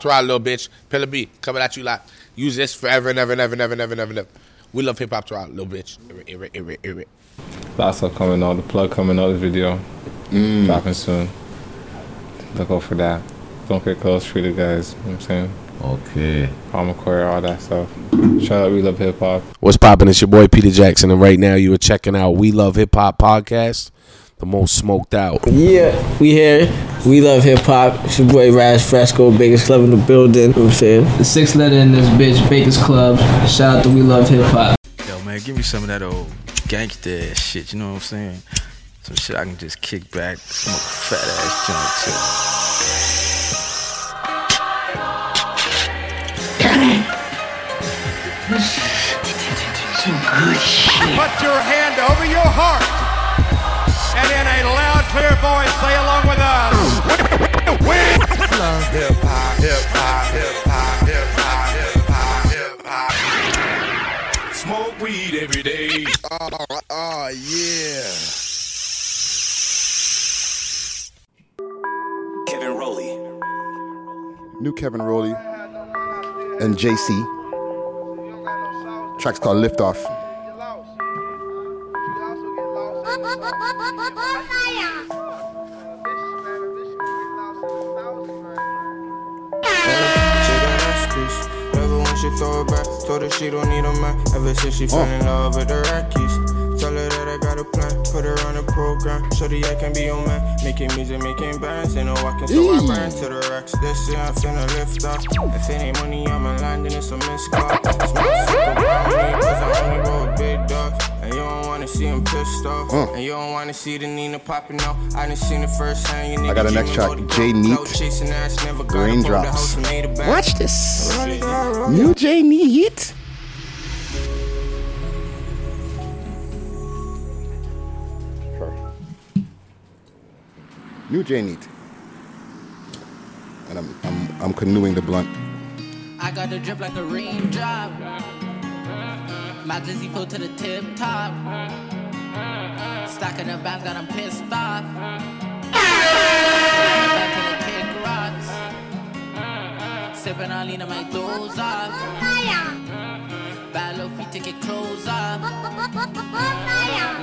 Try little bitch. Pillar B coming at you like use this forever and ever and ever and ever and ever and ever. and ever. We love hip hop. Try little bitch. Irrit, irrit, irrit, irrit. Lots stuff coming out. The plug coming out. The video mm. dropping soon. Look out for that. Don't get close, free the guys. You know what I'm saying? Okay. McCoy, all that stuff. Shout out, we love hip hop. What's poppin'? It's your boy Peter Jackson, and right now you are checking out We Love Hip Hop podcast, the most smoked out. Yeah, we here. We love hip hop. It's your boy Raz Fresco, biggest club in the building. You know what I'm saying? The sixth letter in this bitch, Baker's Club. Shout out to We Love Hip Hop. Yo, man, give me some of that old gangster ass shit, you know what I'm saying? Some shit I can just kick back, smoke a fat ass joint too. Put your hand over your heart. And in a loud, clear voice, say along with us. We love Hip hop, hip hop, hip hop, hip hop, hip hop, hip hop. Smoke weed every day. Oh, yeah. Kevin Rowley. New Kevin Rowley and JC. Track's called Lift She throw it back. Told her she don't need a man. Ever since she fell in love with the. Tell her that I got a plan. Put her on a program. Shorty, I can be your man. Making music, making bands. Ain't no walking, so I ran to the racks. This year I'm finna lift off. If it ain't money, it's a missed call. Smoke sick around cause I only roll big. And you don't wanna see him pissed off. Mm. And you don't wanna see the Nina popping out. I done seen it firsthand. You I got a next track, J Neat, Raindrops. Watch this. New J Neat. New J Neat. And I'm, I'm, I'm canoeing the blunt. I got the drip like a raindrop. My glizzy full to the tip top. Stacking the bands, got 'em pissed off. Back to the kick rocks. Sipping on lean, might doze off. Bad low feet, take your clothes off.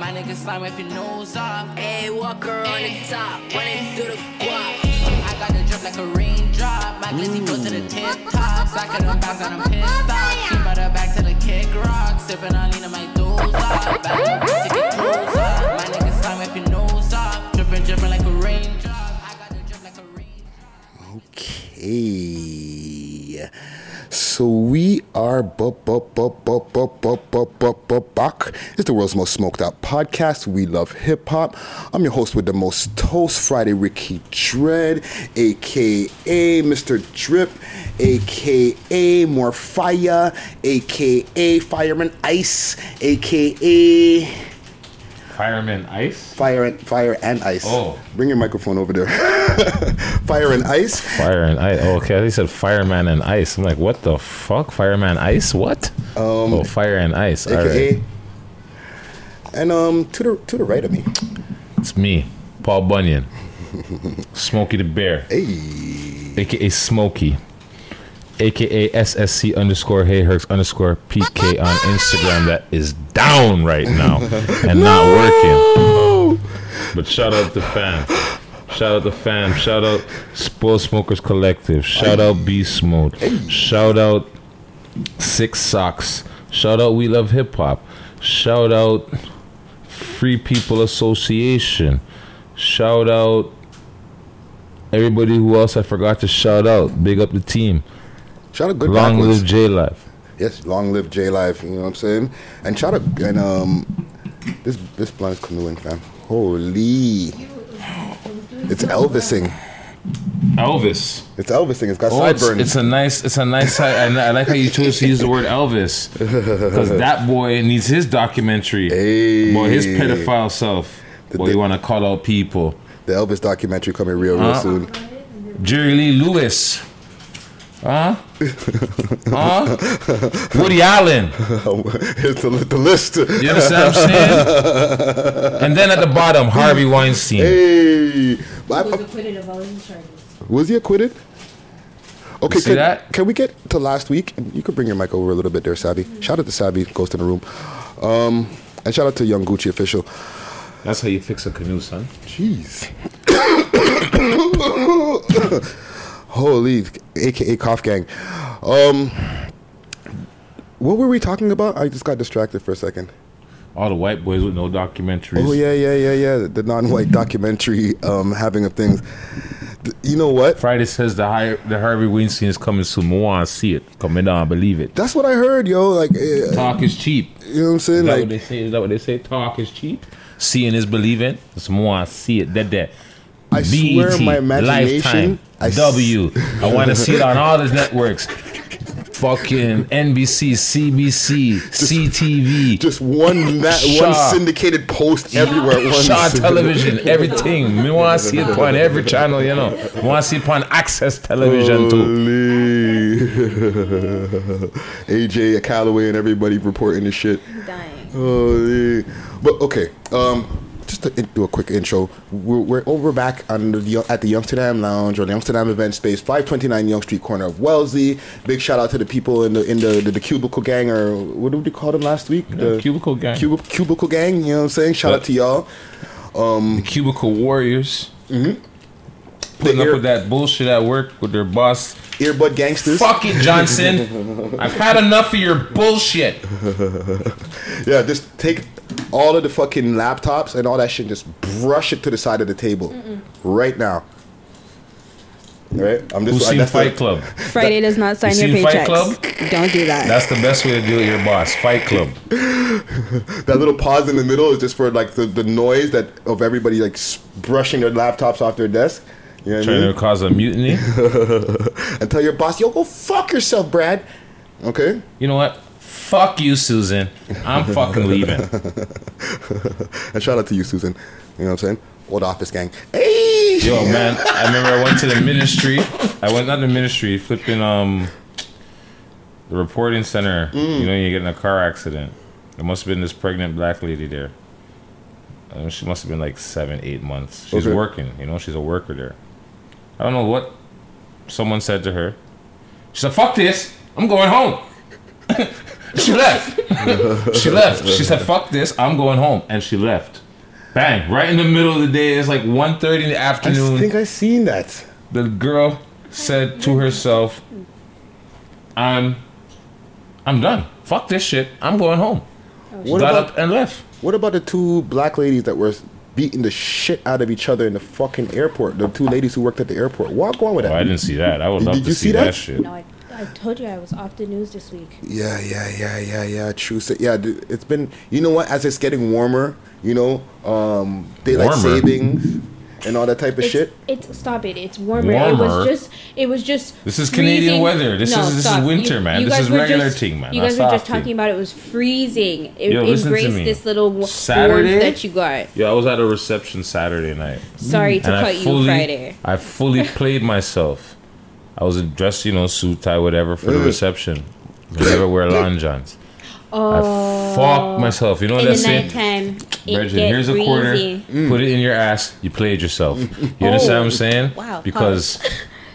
My niggas slime, wipe your nose off. Hey, Walker on the eh, top, running eh, through the eh. guap. I got the drip like a raindrop. My glizzy full to the mm. tip top. Stacking them bands, got 'em pissed off. She brought her back to the kick rock. Sipping on lean, I might doze off. Bad low feet, take your clothes off. My niggas slime, wipe your nose off. Dripping, dripping like a raindrop. I got the drip like a raindrop. Okay. So we are Buck. It's the world's most smoked out podcast. We love hip hop. I'm your host with the most toast Friday, Ricky Dread, aka Mr. Drip, aka More Fire, aka Fireman Ice, aka Fireman Ice? Fire and Fire and Ice. Oh. Bring your microphone over there. Fire and Ice. Fire and Ice. Oh, okay, he said Fireman and Ice. I'm like, what the fuck? Fireman Ice? What? Um, oh, Fire and Ice. Aka right. and um to the to the right of me. It's me, Paul Bunyan. Smokey the Bear. Hey. aka Smokey, aka SSC underscore Hey Herx underscore PK on Instagram. That is down right now and not working. But shout out to fam. Shout out to fam. Shout out Spoil Smokers Collective. Shout out Beast Mode. Shout out Six Socks. Shout out We Love Hip Hop. Shout out Free People Association. Shout out everybody who else I forgot to shout out. Big up the team. Shout out good Long backwards. live J Life. Yes, long live J Life. You know what I'm saying? And shout out and um this this blunt is canoeing fam. Holy. It's Elvising. Elvis. It's Elvising. It's got Oh, it's, sideburns. it's a nice, it's a nice. side- I, I like how you chose to use the word Elvis because that boy needs his documentary. Hey. Boy, his pedophile self. The- Boy, the- you want to call out people. the Elvis documentary coming real real Huh? soon. Jerry Lee Lewis. Huh? huh? Woody Allen. Here's the, the list. You understand what I'm saying? And then at the bottom, Harvey Weinstein. Hey, But I- was acquitted of all his charges. was he acquitted? Okay, see can, that? can we get to last week? And you could bring your mic over a little bit there, Sabby. Shout out to Sabby, Ghost in the room. Um, and shout out to Young Gucci official. That's how you fix a canoe, son. Jeez. Holy, aka Cough Gang. Um, what were we talking about? I just got distracted for a second. All the white boys with no documentaries. Oh yeah, yeah, yeah, yeah. The non-white documentary um, having of things. You know what? Friday says the high, the Harvey Weinstein is coming soon. I want to see it. Coming down, believe it. That's what I heard, yo. Like, eh, Talk is cheap. you know what I'm saying? Is that Like, what they say? Is that what they say? Talk is cheap. Seeing is believing. It's want to see it. That that. I swear BET, my imagination- Lifetime, I s- W. I want to see it on all the networks. Fucking NBC, CBC, CTV, just one that Shaw. one syndicated post everywhere at once. Shaw Television, everything. Me want to see it on every channel, you know. Want to see it on Access Television too. Holy. AJ Calloway and everybody reporting this shit. Dying. Holy. But okay, um, just to do a quick intro. We're, we're over back on the, at the Youngsterdam Lounge or the Youngsterdam Event Space, 529 Yonge Street, corner of Wellesley. Big shout out to the people in the in the, the, the Cubicle Gang or what did we call them last week? The Cubicle Gang. Cub- Cubicle Gang. You know what I'm saying? Shout out to y'all. the Cubicle Warriors. Mm-hmm. Putting ear- up with that bullshit at work with their boss. Earbud Gangsters. Fuck it, Johnson. I've had enough of your bullshit. Yeah, just take all of the fucking laptops and all that shit, just brush it to the side of the table right now. Right? I'm just. Who's I- seen that's Fight the- Club? Friday does not sign You your seen Fight paychecks. Club? Don't do that. That's the best way to deal with your boss. Fight Club. That little pause in the middle is just for like the, the noise that of everybody like s- brushing their laptops off their desk. You know what I Trying mean? to cause a mutiny. and tell your boss, "Yo, go fuck yourself, Brad." Okay. You know what? Fuck you, Susan. I'm fucking leaving. And shout out to you, Susan. You know what I'm saying? Old office gang. Hey. Yo, man, I remember I went to the ministry. I went not the ministry, flipping um the reporting center. You know, you get in a car accident. There must have been this pregnant black lady there. Uh, she must have been like seven, eight months. She's Okay. working. You know, she's a worker there. I don't know what someone said to her. She said, "Fuck this! I'm going home." she left. she left. She said, "Fuck this! I'm going home," and she left. Bang! Right in the middle of the day. It's like 1.30 in the afternoon. I think I seen that. the girl said to herself, "I'm, I'm done. Fuck this shit. I'm going home." She What got about up and left. What about the two black ladies that were beating the shit out of each other in the fucking airport? The two ladies who worked at the airport. What going with Oh, that? I didn't see that. I would Did- love did to you see, see that? that? shit. No, I, I told you I was off the news this week. Yeah, yeah, yeah, yeah, yeah. True. So, yeah, dude, it's been. You know what? As it's getting warmer, you know, um, daylight Warmer? savings and all that type of It's, shit. it's stop it. It's warmer. It Warmer? was just. It was just. This is Canadian weather. This is- this is stop. winter, man. This is regular just- thing, man. You guys were just soft thing. talking about it was freezing. It Yo, listen to embraced me. this little warmth Saturday? that you got. Yeah, I was at a reception Saturday night. Sorry to and I cut you fully, Friday. I fully played myself. I was dressed, you know, suit tie, whatever, for the reception. I never wear long johns. Oh, I fucked myself. You know what Oh. In the that's saying? nighttime, it Bridget, get here's a quarter. breezy. Put it in your ass. You played yourself. You understand what I'm saying? Oh, wow. Because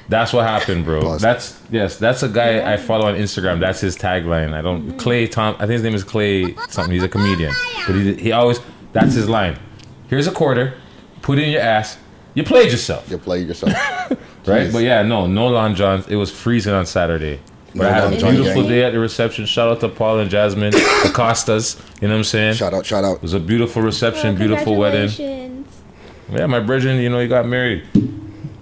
that's what happened, bro. Pause. That's yes. That's a guy I follow on Instagram. That's his tagline. I don't Mm-hmm. Clay Tom. I think his name is Clay something. He's a comedian, but he he always that's his line. Here's a quarter. Put it in your ass. You played yourself, You played yourself. right? Jeez. But yeah, no, no long johns. It was freezing on Saturday. But No I had a john beautiful day at the reception. Shout out to Paul and Jasmine, the Costas. You know what I'm saying? shout out, shout out. It was a beautiful reception, Oh, beautiful wedding. Yeah, my brethren, you know, he got married.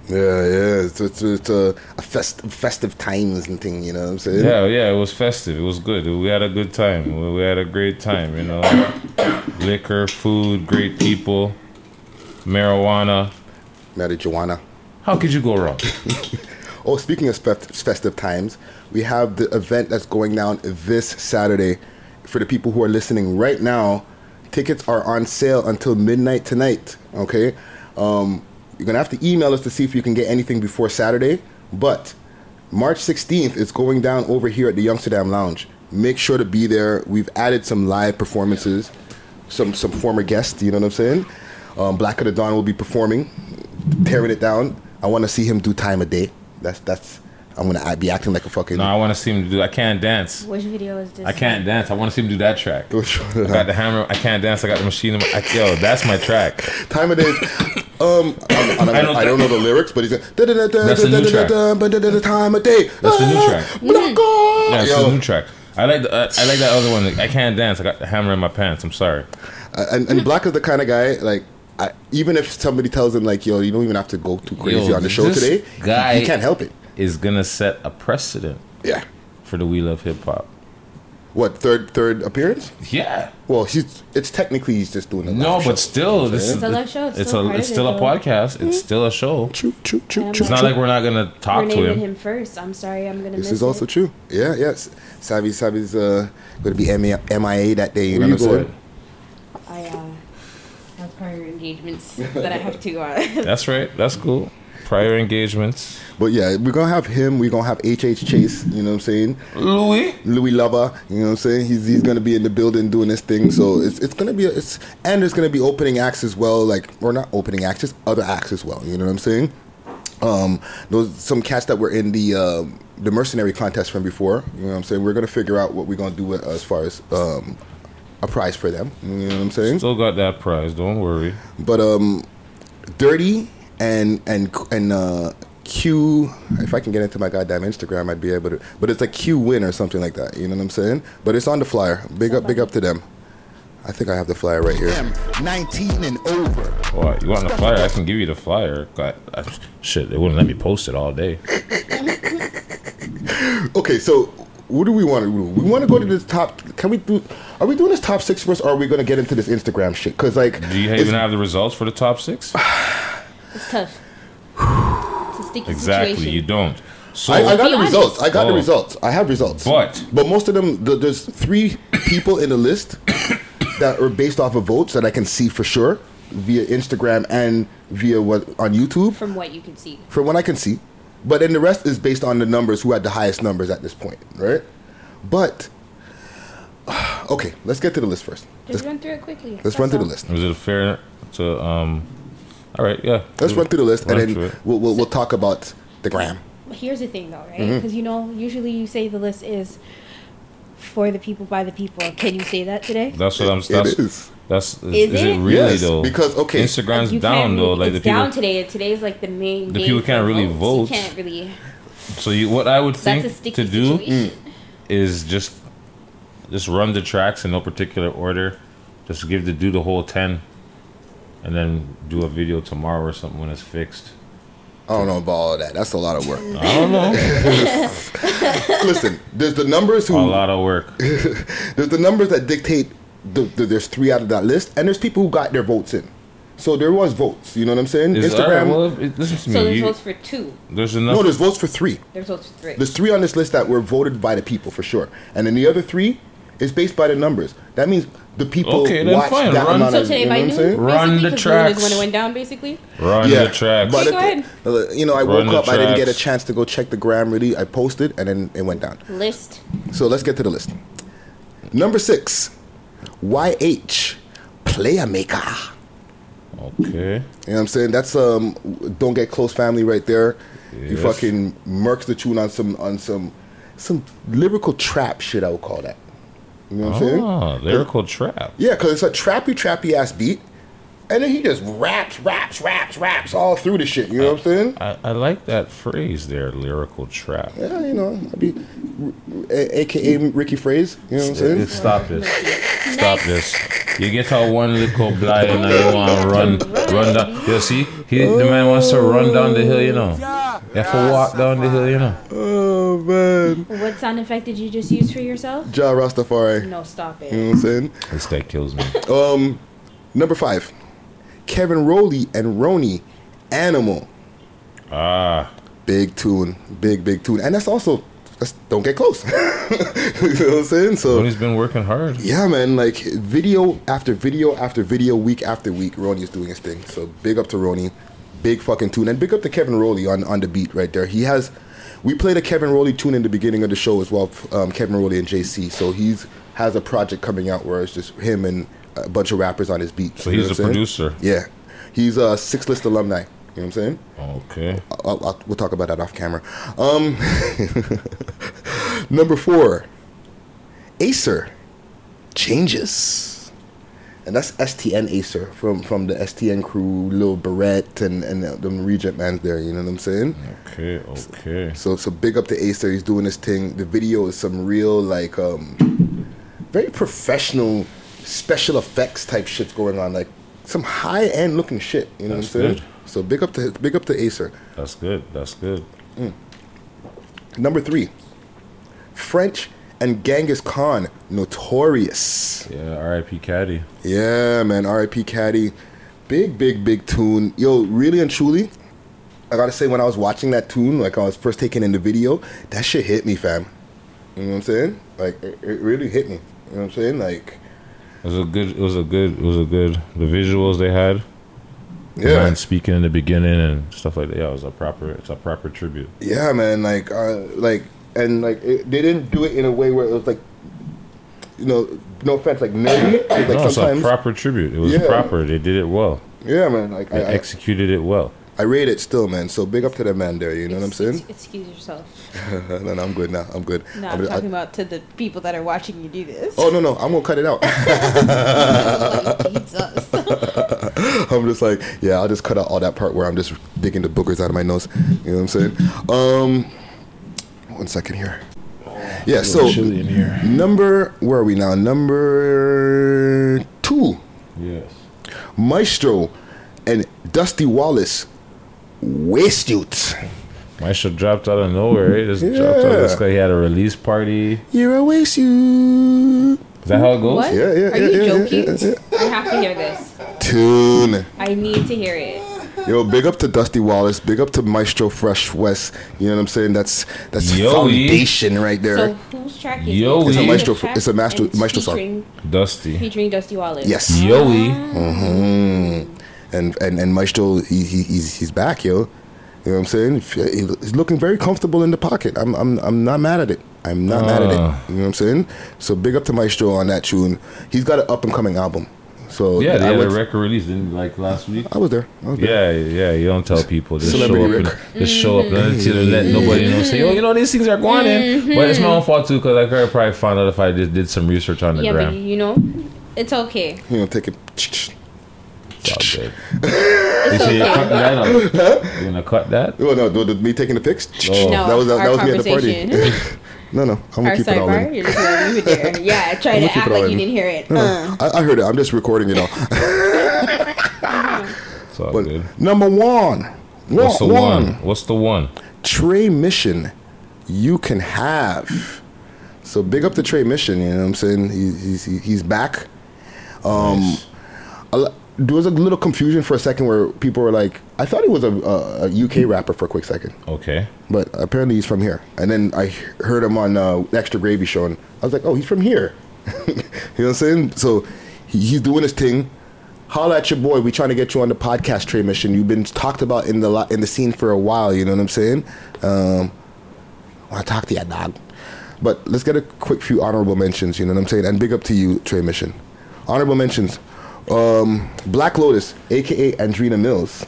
Yeah, yeah. It's, it's, it's a, a fest, festive times and thing. You know what I'm saying? Yeah, yeah, it was festive. It was good. We had a good time. We- We had a great time, you know. Liquor, food, great people, marijuana. Married Joanna. How could you go wrong? Oh, speaking of fest- festive times, we have the event that's going down this Saturday. For the people who are listening right now, tickets are on sale until midnight tonight. Okay, um, you're gonna have to email us to see if you can get anything before Saturday. But March 16th is going down over here at the Youngsterdam Lounge. Make sure to be there. We've added some live performances, some some former guests. You know what I'm saying? Um, Black of the Dawn will be performing, tearing it down. I want to see him do time a day. That's that's I'm gonna act- be acting like a fucking. No, I want to see him do. I can't dance. Which video is this? I can't dance. I want to see him do that track. Which one? I got the hammer. I can't dance. I got the machine. in my- I, yo, that's my track. Time of day. Um, I, I, I don't I don't know the lyrics, but he's like, da da da da That's the new track. da da da da, time of day. That's the new Ah, track. Black on. Yeah, it's Yo, the new track. I like the uh, I like that other one. I can't dance. I got the hammer in my pants. I'm sorry. Uh, and, and Black is the kind of guy like. I, even if somebody tells him like, "Yo, you don't even have to go too crazy Yo, on the show this today," guy- he, he can't help it. Is gonna set a precedent Yeah. for the We Love Hip Hop. What third third appearance? Yeah. Well, he's it's technically he's just doing a No, live but show. still, this is It's a live show. It's It's still a it's still it, a though. podcast. It's still a show. True, true, true, And true. It's not like we're not gonna talk We're to him. him first. I'm sorry, I'm gonna This miss is also true. Yeah, yes. Savvy, Savvy's uh, going to be MIA, MIA that day. You Where know you what I'm going? saying? I uh, have prior engagements that I have to. Uh, That's right. That's cool. Prior engagements. But yeah, we're gonna have him. We're gonna have HH Chase. You know what I'm saying? Louis. Louis Lover. You know what I'm saying? He's he's gonna be in the building doing this thing. So it's it's gonna be a, it's and there's gonna be opening acts as well. Like or not opening acts, just other acts as well. You know what I'm saying? Um, those some cats that were in the um, the mercenary contest from before. You know what I'm saying? We're gonna figure out what we're gonna do with, as far as um, a prize for them. You know what I'm saying? Still got that prize. Don't worry. But um, dirty and and and uh, Q. If I can get into my goddamn Instagram, I'd be able to. But it's a Q win or something like that. You know what I'm saying? But it's on the flyer. Big up, big up to them. I think I have the flyer right here. 19 and over. What you want the flyer? I can give you the flyer. Got I, shit. They wouldn't let me post it all day. Okay, so what do we want to do? We want to go to this top. Can we do? Are we doing this top six first, or are we going to get into this Instagram shit? Because like, Do you even have the results for the top six? it's tough. It's a sticky Exactly. situation. You don't. So I, I got the honest. results. I got the Oh. results. I have results. But- but most of them, the, there's three people in the list that are based off of votes that I can see for sure via Instagram and via what on YouTube From what you can see. from what I can see. But then the rest is based on the numbers who had the highest numbers at this point, right? But okay, let's get to the list first. Just Let's, run through it quickly. let's That's run through all. the list. was it fair to um? All right. Yeah. Let's run through the list, Run and then we'll, we'll we'll talk about the gram. Here's the thing, though, right? Mm-hmm. Because you know, usually you say the list is for the people by the people. Can you say that today? That's what I'm. It That's is. that's. Is, Is is it it? really Yes, though? because, okay. Instagram's You down though. really- Like the people. down today. Today's like the main. The people can't really votes. vote. You can't really. So you, what I would think That's a to do situation. is just just run the tracks in no particular order. Just give the do the whole ten, and then do a video tomorrow or something when it's fixed. I don't know about all of that. That's a lot of work. I don't know. Listen, there's the numbers who a lot of work. there's the numbers that dictate the, the there's three out of that list, and there's people who got their votes in. So there was votes. You know what I'm saying? Is, Instagram. right, well, if- listen to me. So there's you- votes for two. there's enough. no, there's votes for three. There's votes for three. There's three on this list that were voted by the people for sure, and then the other three is based by the numbers. That means the people Okay, then watched fine, that run- amount so of. today you know by what I'm noon, saying? Run basically, the 'cause noon is when it went down, basically. Run the tracks. But Okay, go ahead. uh, you know, I Run woke the up, I didn't get a chance to go check the gram really. I posted, and then it went down. List. So let's get to the list. Number six, YH, Player Maker. okay. You know what I'm saying? That's um, don't get close family right there. He fucking murks the tune on some on some some lyrical trap shit. I would call that. You know what I'm saying? Ah, lyrical trap. Yeah, because it's a trappy, trappy ass beat, and then he just raps, raps, raps, raps all through the shit. You know what I'm saying? I, I like that phrase there, lyrical trap. Yeah, you know, I be, a- AKA Ricky Phrase. You know what I'm saying? Stop this. Stop this. You get how one little blind and now you want to run, run down. You see, he, the man wants to run down the hill, you know. You have to walk down the hill, you know. Oh man, What sound effect did you just use for yourself? Ja Rastafari. No, stop it. You know what I'm saying? This guy kills me. Um, number five, Kevin Rowley and Roni, Animal. Ah, Big tune, big big tune, and that's also that's, don't get close. you know what I'm saying? So Tony's been working hard. yeah, man, like video after video after video, week after week, Roni is doing his thing. So big up to Roni, big fucking tune, and big up to Kevin Rowley on on the beat right there. He has. We played a Kevin Rowley tune in the beginning of the show as well. Um, Kevin Rowley and JC. So he's has a project coming out where it's just him and a bunch of rappers on his beat. So he's a producer. Yeah, he's a Six List alumni. You know what I'm saying? Okay. I'll, I'll, we'll talk about that off camera. Um, number four, Acer changes, and that's STN Acer from from the STN crew, Lil Barrett and and the, them Regent mans there. You know what I'm saying? Okay. Okay. So so big up to Acer. He's doing his thing. The video is some real like um, very professional special effects type shit going on. Like some high end looking shit. You know That's what I'm saying? good. So big up to big up to Acer. That's good. That's good. Mm. Number three, French and Genghis Khan, notorious. Yeah. R.I.P. Caddy. Yeah, man. R.I.P. Caddy. Big, big, big tune. Yo, really and truly, I gotta say, when I was watching that tune, like I was first taking in the video, that shit hit me, fam. You know what I'm saying? Like, it, it really hit me. You know what I'm saying? Like, It was a good. It was a good. It was a good. The visuals they had. Yeah. Man speaking in the beginning and stuff like that. Yeah, it was a proper. It's a proper tribute. yeah, man. Like, uh, like, and like, it, they didn't do it in a way where it was like, you know, no offense, like nerdy. Like no, it's a proper tribute. It was Yeah. proper. They did it well. yeah, man. Like, They I, I, executed it well. I rate it still, man. So big up to the man there. You know what I'm saying? Excuse yourself. no, no, I'm good now. I'm good. No, I'm I'm just- I- talking about to the people that are watching you do this. oh no, no, I'm gonna cut it out. Jesus. I'm just like, yeah, I'll just cut out all that part where I'm just digging the boogers out of my nose. You know what I'm saying? Um, one second here. Yeah, so here. number where are we now? Number two, Yes. Maestro and Dusty Wallace, Waste Youth. Maestro dropped out of nowhere. He just dropped out. This Yeah. guy he had a release party. You're a waste youth. Is that how it goes? What? Yeah, yeah, Are yeah, you yeah, joking? yeah, yeah. I have to hear this. Tune. I need to hear it. Yo, big up to Dusty Wallace. Big up to Maestro Fresh Wes. You know what I'm saying? That's that's Yo, foundation right there. So whose track is Yo. It's a Maestro- track it's a Maestro- and Maestro song. featuring- Dusty. Featuring Dusty Wallace. yes. Yoey. hmm And and and Maestro, he, he he's he's back, yo. You know what I'm saying? He's looking very comfortable in the pocket. I'm I'm I'm not mad at it. I'm not mad at it. Ah. You know what I'm saying? So big up to Maestro on that tune. He's got an up and coming album. So Yeah, they I, had a record release didn't like last week. I was there. I was there. Yeah, yeah. You don't tell people. Just show Celebrity up. And, Rick. just show up and until they let nobody know. Say, oh, you know these things are going in. But it's my own fault too, because I could probably found out if I just did some research on the Yeah, but you know, it's okay. You know, take it. It's all good. you say you're cutting that up? You gonna cut that? Oh no, the, the, me taking the pics. Oh. No, that was that, our was me at the party. no, no, I'm gonna Our keep it all sidebar. in. You're just gonna leave it there. Yeah, try I'm to act it all like you didn't hear it. No, no, Uh. I, I heard it. I'm just recording it all. It's all but good. number one, What's the one, one? What's the one? Tre Mission, you can have. So big up to Tre Mission. You know what I'm saying? He, he's he's back. Um, a lo- there was a little confusion for a second where people were like, I thought he was a, a, a UK rapper for a quick second, Okay. but apparently he's from here. And then I heard him on uh, Extra Gravy Show, and I was like, oh, he's from here. you know what I'm saying? So he, he's doing his thing. Holla at your boy. We trying to get you on the podcast Tre Mission. You've been talked about in the lo- in the scene for a while. You know what I'm saying? Um, want to talk to you, dog. But let's get a quick few honorable mentions. You know what I'm saying? And big up to you, Tre Mission. Honorable mentions. Um, Black Lotus, aka Andrina Mills.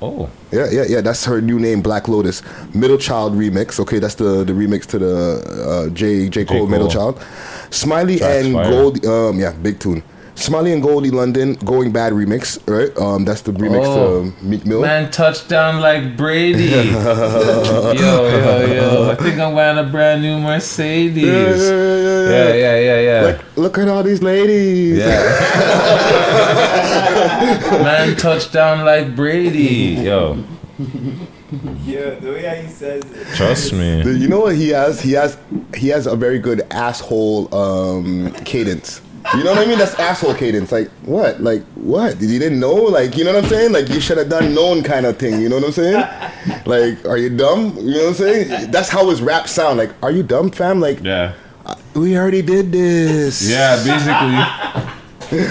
Oh. Yeah, yeah, yeah. That's her new name, Black Lotus. Middle Child remix. Okay, that's the the remix to the uh, J J Cole, Cole. Middle Child. Smiley and fire. Gold. Um, yeah, big tune. Smiley and Goldie London, Going Bad remix. Right. Um, that's the remix Oh. to Meek Mill. Man, touchdown like Brady. yo, yo, yo. I think I'm wearing a brand new Mercedes. Yeah, yeah, yeah, yeah, Yeah, yeah, yeah, yeah. Like, look at all these ladies. Yeah. Man, touchdown like Brady. Yo, Yeah, the way he says it. trust me. You know what he has? He has he has a very good asshole um, cadence. You know what I mean? That's asshole cadence. Like what? Like what? Did you didn't know? Like you know what I'm saying? Like you should have done known kind of thing. You know what I'm saying? Like are you dumb? You know what I'm saying? That's how his rap sound. Like are you dumb, fam? Like Yeah. we already did this. Yeah, basically.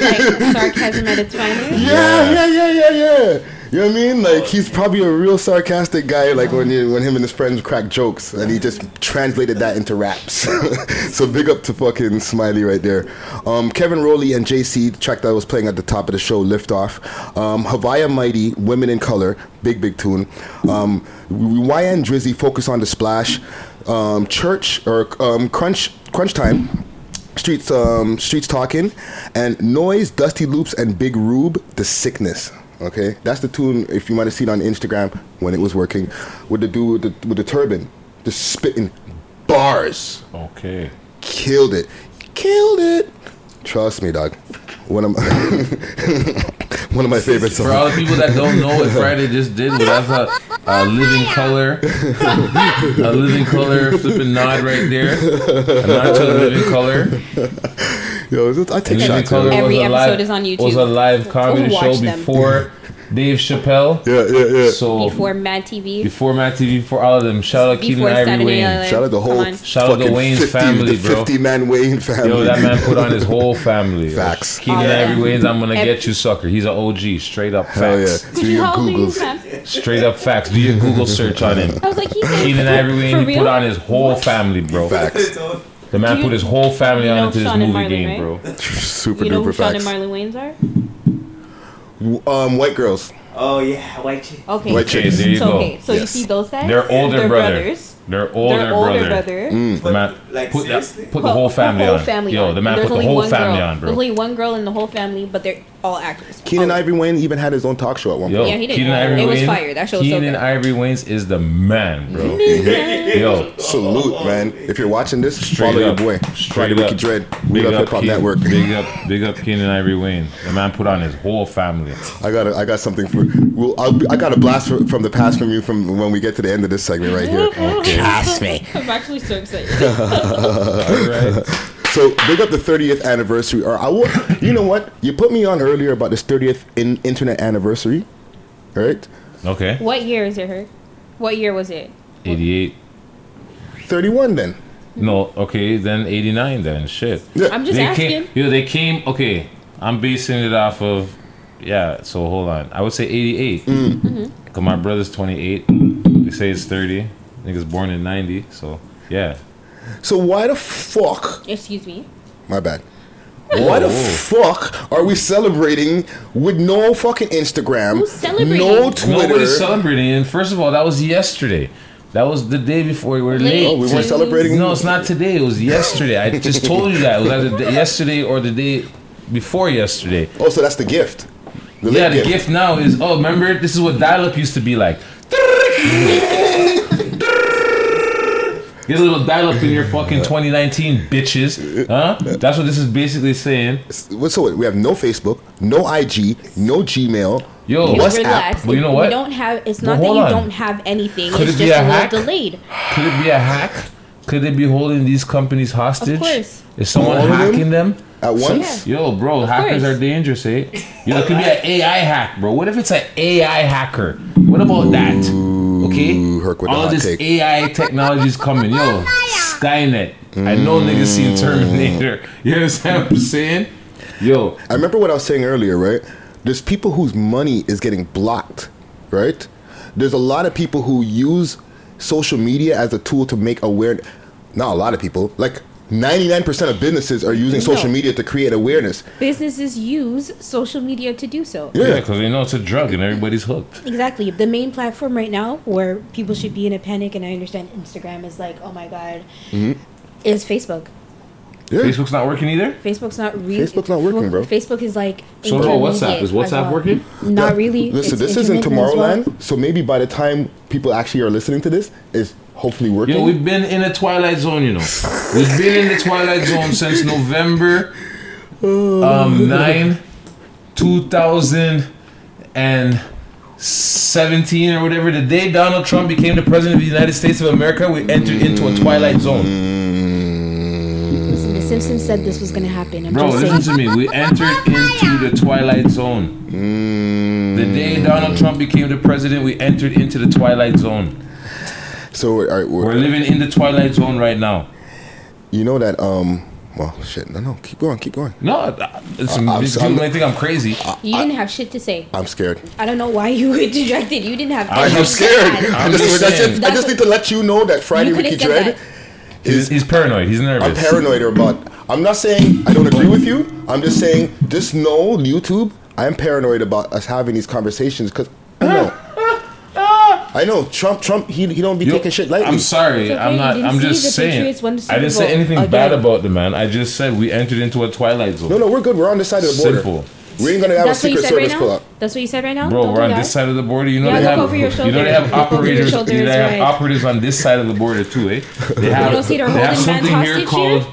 like sarcasm at its finest. Yeah, yeah, yeah, yeah, yeah. You know what I mean? Like he's probably a real sarcastic guy. Like when you, when him and his friends crack jokes, and he just translated that into raps. so big up to fucking Smiley right there. Um, Kevin Rowley and JC, the track that I was playing at the top of the show, Lift Off. Um, Mighty, Women in Color, big big tune. Um, YN Drizzy, Focus on the Splash. Um, Church or um, Crunch Crunch Time. Streets, um, streets talking, and noise, dusty loops, and big Rube, the sickness. Okay, that's the tune. If you might have seen on Instagram when it was working, with the dude with the, with the turban, just spitting bars. Okay. Killed it, killed it. Trust me, dog. One of my one of my favorite songs. For all the people that don't know what Friday just did, well, that's a, a living color, a living color flipping nod right there, a nod to the living color. Yo, I take Living shots. Every was a episode live, is on YouTube. Was a live comedy Go show watch them. before Dave Chappelle. Yeah, yeah, yeah. So Before Mad TV. before Mad TV, before all of them. Shout out Keenen Before Ivory Wayne. Night Shout out the whole Shout out the Wayne's 50, family, the bro. 50 man Wayne family. Yo, that man put on his whole family. Facts. Keenen All of Ivory. Wayne's, I'm gonna Ev- get you, sucker. He's an OG, straight up Hell yeah. facts. Do your How old are you, Googles. Straight up facts. Do your Google search on him. I was like, he's saying Keenen Ivory Wayne, he put on his whole family, bro. Facts. The man you- put his whole family you on know into this Sean and movie Marlon, game, right? bro. Super You know who duper Sean and facts. Marlon Wayans are? Um, white girls. Oh yeah, white chick. Okay. White Okay, chicks. there you so, go. okay, so Yes. you see those guys? Their older They're brother. brothers. Their older Their older brother. brother. Mm. The man Like, put, that, seriously? put the whole family whole on. family Yo, the man There's put the only whole one family girl. on, There's bro. only one girl in the whole family, but they're all actors. Keenen All- Ivory Wayne even had his own talk show at one Yo, point. Yeah, he did. Keenen It Ivory was Wayne. fire. That show was so Keenen good. Ivory Wayne's is the man, bro. Yo, Salute, man. If you're watching this, Straight follow up. your boy. Straight Friday Ricky up. Dread. We Big love up Hip Hop Keen- Network. Big up, big up Keenen Ivory Wayne. The man put on his whole family. I got a, I got something for. Well, I'll, be- I got a blast for, from the past from you from when we get to the end of this segment right here. Trust me. I'm actually so excited. All right. So big up the 30th anniversary. Or I will, you know what? You put me on earlier about this 30th in internet anniversary, right? Okay. what year is it, her? What year was it? 88. 31 then. No, okay, then 89 then. Shit. Yeah. I'm just they asking. came, yo, they came, okay, I'm basing it off of, yeah, so hold on. I would say 88. Mm. Because my brother's 28. They say it's 30. Nigga's born in 90, so yeah. So why the fuck? Excuse me. My bad. Why the oh. fuck are we celebrating with no fucking Instagram, Who's celebrating? no Twitter? Nobody's celebrating. And first of all, that was yesterday. That was the day before we were late. Oh, we weren't celebrating. No, it's not today. It was yesterday. I just told you that. It was either the- yesterday or the day before yesterday. Oh, so that's the gift. The yeah, late the gift. now is oh, remember this is what dial-up used to be like. Get a little dial-up in your fucking 2019 bitches, huh? That's what this is basically saying. What- So we have no Facebook, no IG, no Gmail, Yo, You WhatsApp. relax. Well, you know We what? don't have. It's Well, not that you on. don't have anything. Could it's it be just a a, hack? little delayed. Could it be a hack? Could they be holding these companies hostage? course. Is someone All of them? hacking them? at once. Yo, bro, hackers course. are dangerous, eh? Yo, it could be an AI hack, bro. What if it's an AI hacker? What about that? Okay, all this take. AI is coming. Yo, Skynet. I know niggas seen mm. Terminator. You understand what I'm saying? Yo, I remember what I was saying earlier, right? There's people whose money is getting blocked, right? There's a lot of people who use social media as a tool to make aware. Not a lot of people, like 99% of businesses are using social media to create awareness. Businesses use social media to do so. yeah, because they know it's a drug and everybody's hooked. Exactly. The main platform right now where people should be in a panic, and I understand Instagram is like, oh my god, mm-hmm. is Facebook. Yeah. Facebook's not working either. Facebook's not really. Facebook's not working, bro. Facebook is like. So what about WhatsApp? Is WhatsApp well. working? Not really. Listen, It's this isn't intermittent as well. Tomorrowland, so maybe by the time people actually are listening to this, is hopefully working. Yo, we've been in a twilight zone, you know. We've been in the twilight zone since November um, 9, 2017 or whatever. The day Donald Trump became the president of the United States of America, we entered into a twilight zone. Listen, the Simpsons said this was going to happen. I'm Bro, just listen saying. to me. We entered into the twilight zone. The day Donald Trump became the president, we entered into the twilight zone. so, all right, we're, We're living in the twilight zone right now. you know that um Well, shit. No, no. Keep going. Keep going. No, uh, it's, I'm- it's, I'm- people might think I'm crazy. You didn't have shit to say. I'm scared. I don't know why you were dejected. You didn't have. I'm scared. I I'm just, just that's saying. it. I just need to let you know that Friday You could've Ricky Dread that. He's, he's paranoid. He's nervous. I'm paranoid about. I'm not saying I don't agree with you. I'm just saying, just know YouTube. I am paranoid about us having these conversations because I know. I know Trump. Trump. He he don't be Yo, taking shit lightly. I'm sorry. It's okay, I'm you not. I'm see just the saying. Patriots won the I didn't say Bowl anything bad about the man. I just said we entered into a twilight zone. No, no, we're good. We're on the side of the border. Simple. We ain't gonna have That's a what you secret said right pull now. up. That's what you said right now. Bro, Don't we're do on that. this side of the border. You know Yeah, they look have. over your You know they have Look over your operators. shoulder They have right. operators on this side of the border too, eh? They have. don't see they're they have holding man's something here hostage called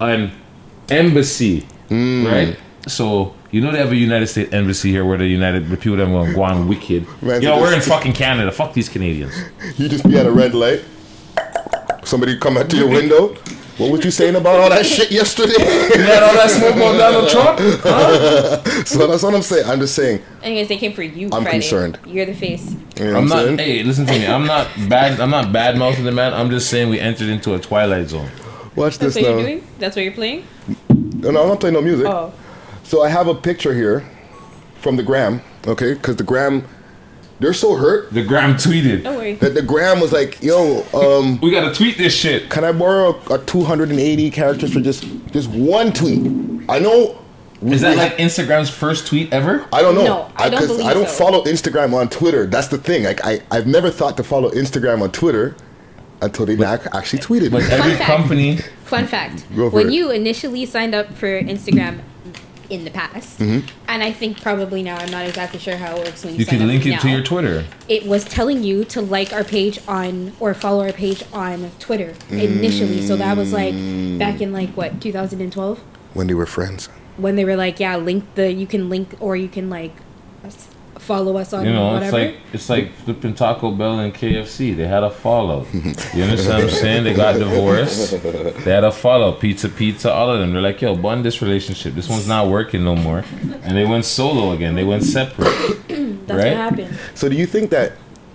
an embassy, Mm. right? So you know they have a United States embassy here where the United the people that want to go on wicked. Man, Yo, we're in this- fucking Canada. Fuck these Canadians. You just be at a red light. Somebody come out to your window. What was you saying about all that shit yesterday? You had all that smoke about Donald Trump? so that's what I'm saying. I'm just saying. Anyways, they came for you. I'm Friday. concerned. You're the face. You know I'm I'm not. saying? Hey, listen to me. I'm not bad. I'm not bad mouthing the man. I'm just saying we entered into a twilight zone. Watch That's this what now. you're doing. That's what you're playing. No, no, I'm not playing no music. Oh, So I have a picture here from the gram, okay? Because the gram, they're so hurt The Gram tweeted. don't worry. that the gram was like, "Yo, um, We gotta tweet this shit. can I borrow a, a 280 characters for just just one tweet?" I know. Is that like Instagram's first tweet ever? I don't know. No, I don't 'cause believe I don't so. follow Instagram on Twitter. That's the thing. Like I, I've never thought to follow Instagram on Twitter until they ac- actually tweeted. But every fact. company. Fun fact: Go for when it. you initially signed up for Instagram in the past, Mm-hmm. and I think probably now, I'm not exactly sure how it works when you, You sign can up link it now, to your Twitter. It was telling you to like our page on or follow our page on Twitter initially. So that was like back in like what 2012 when they were friends. when they were like, yeah, link the you can link or you can like s- follow us on You know, whatever. it's like it's like flipping Taco Bell and KFC. They had a fallout. You understand what I'm saying? They got divorced. They had a fallout. Pizza, pizza, all of them. They're like, yo, bond this relationship. This one's not working no more. And they went solo again. They went separate. That's right? what happened. So do you think that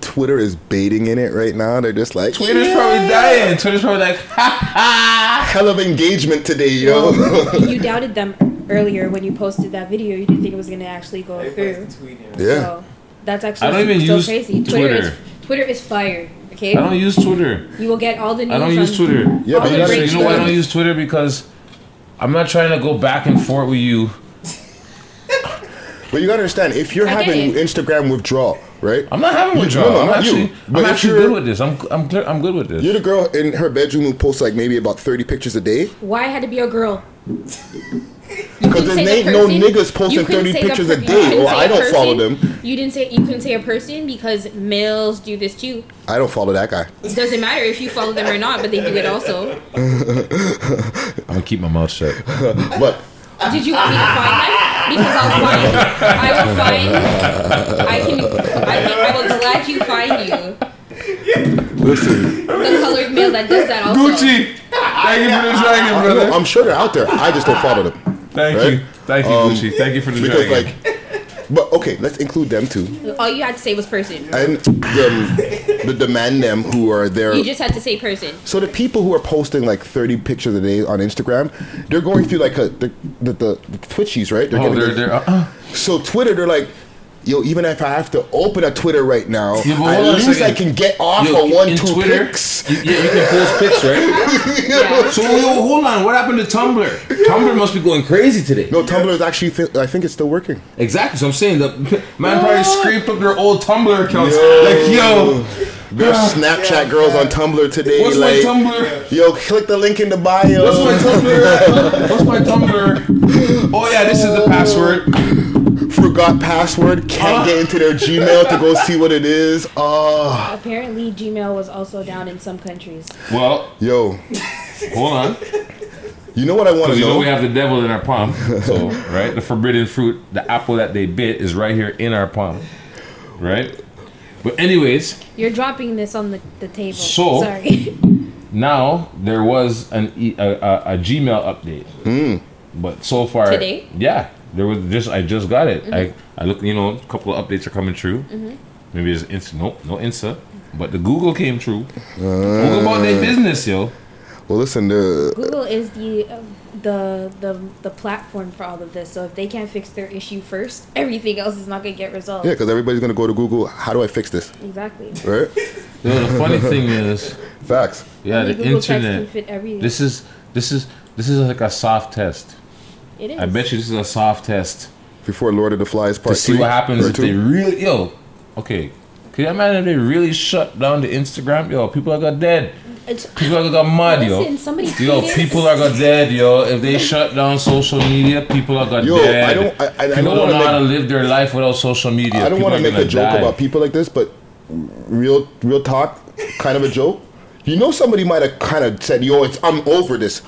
Twitter is baiting in it right now? They're just like Twitter's "Yeah." probably dying. Twitter's probably like, hell of engagement today, yo. you doubted them earlier when you posted that video. You didn't think it was gonna actually go through. yeah. So that's actually I don't even so use crazy. Twitter is Twitter. Twitter is fire. Okay. I don't use Twitter. You will get all the news. I don't use Twitter. Yeah, all but the you You know why I don't use Twitter? Because I'm not trying to go back and forth with you. But you gotta understand, if you're I having. Instagram withdrawal, right? I'm not having You- no, no, I'm not actually, you. But I'm actually good with this. I'm, I'm, clear, I'm good with this. You're the girl in her bedroom who posts like maybe about 30 pictures a day. Why had to be a girl? Because there say the ain't no niggas posting 30 say the pictures per- a day. couldn't Or say I a don't follow them. You didn't say you couldn't say a person because males do this too. I don't follow that guy. It doesn't matter if you follow them or not, but they do it also. I'm gonna keep my mouth shut. But Did you want me to find them? Because I'll find. I will find. I can. I can. I will glad you find you. listen, The colored male that does that also. Gucci, thank you for the dragon, I brother. know, I'm sure they're out there. I just don't follow them. Thank Right? you, thank you, Um, Gucci. Thank you for the Because dragon. like, but okay, let's include them too. All you had to say was person. And the, the demand them who are there. You just had to say person. So the people who are posting like 30 pictures a day on Instagram, they're going through like a the the, the, the Twitchies, right? oh, they're, the- they're, uh, So Twitter, they're like, yo, even if I have to open a Twitter right now, Yeah, at hold on least I can get off Yo, of one, two Twitter, pics. you- yeah, you can post pics, right? Yeah. So yo, hold on, what happened to Tumblr? Tumblr must be going crazy today. No, Tumblr is actually, th- I think it's still working. Exactly. So I'm saying the man probably scraped up their old Tumblr accounts. Yo. Like, yo, There's Snapchat girls on Tumblr today. what's like, my Tumblr? yo, click the link in the bio. What's my Tumblr? What's my Tumblr? Oh yeah, this is the password. Forgot password, can't Ah. get into their Gmail to go see what it is. Oh, Apparently, Gmail was also down in some countries. Well, yo, hold on. you know what I want Because to you know know? we have the devil in our palm. So, right? The forbidden fruit, the apple that they bit, is right here in our palm. Right? But, anyways, You're dropping this on the, the table. So- Sorry. now there was an e- a, a, a Gmail update. But so far. Today? Yeah. There was just I just got it. I I look you know a couple of updates are coming true. Maybe it's Insta. Nope, no Insta. But the Google came true. Google about their business, yo. Well, listen, the Google is the uh, the the the platform for all of this. So if they can't fix their issue first, everything else is not gonna get resolved. yeah, because everybody's gonna go to Google. How do I fix this? Exactly. Right? Yo, the funny thing is, facts. Yeah, the Google internet. fit. This is this is this is like a soft test. It is. I bet you this is a soft test before Lord of the Flies part to part see three what happens if two? they really yo. Okay, can you imagine if they really shut down the Instagram? Yo, people are got dead. It's, People are got mad, Listen, yo. somebody Yo, people are got dead, yo. If they shut down social media, people are got Yo, dead. I don't- I- I- I don't don't wanna know how to live their life without social media. I don't want to make a joke die. about people like this, but real, real talk, kind of a joke. You know, somebody might have kind of said, "Yo, it's I'm over this.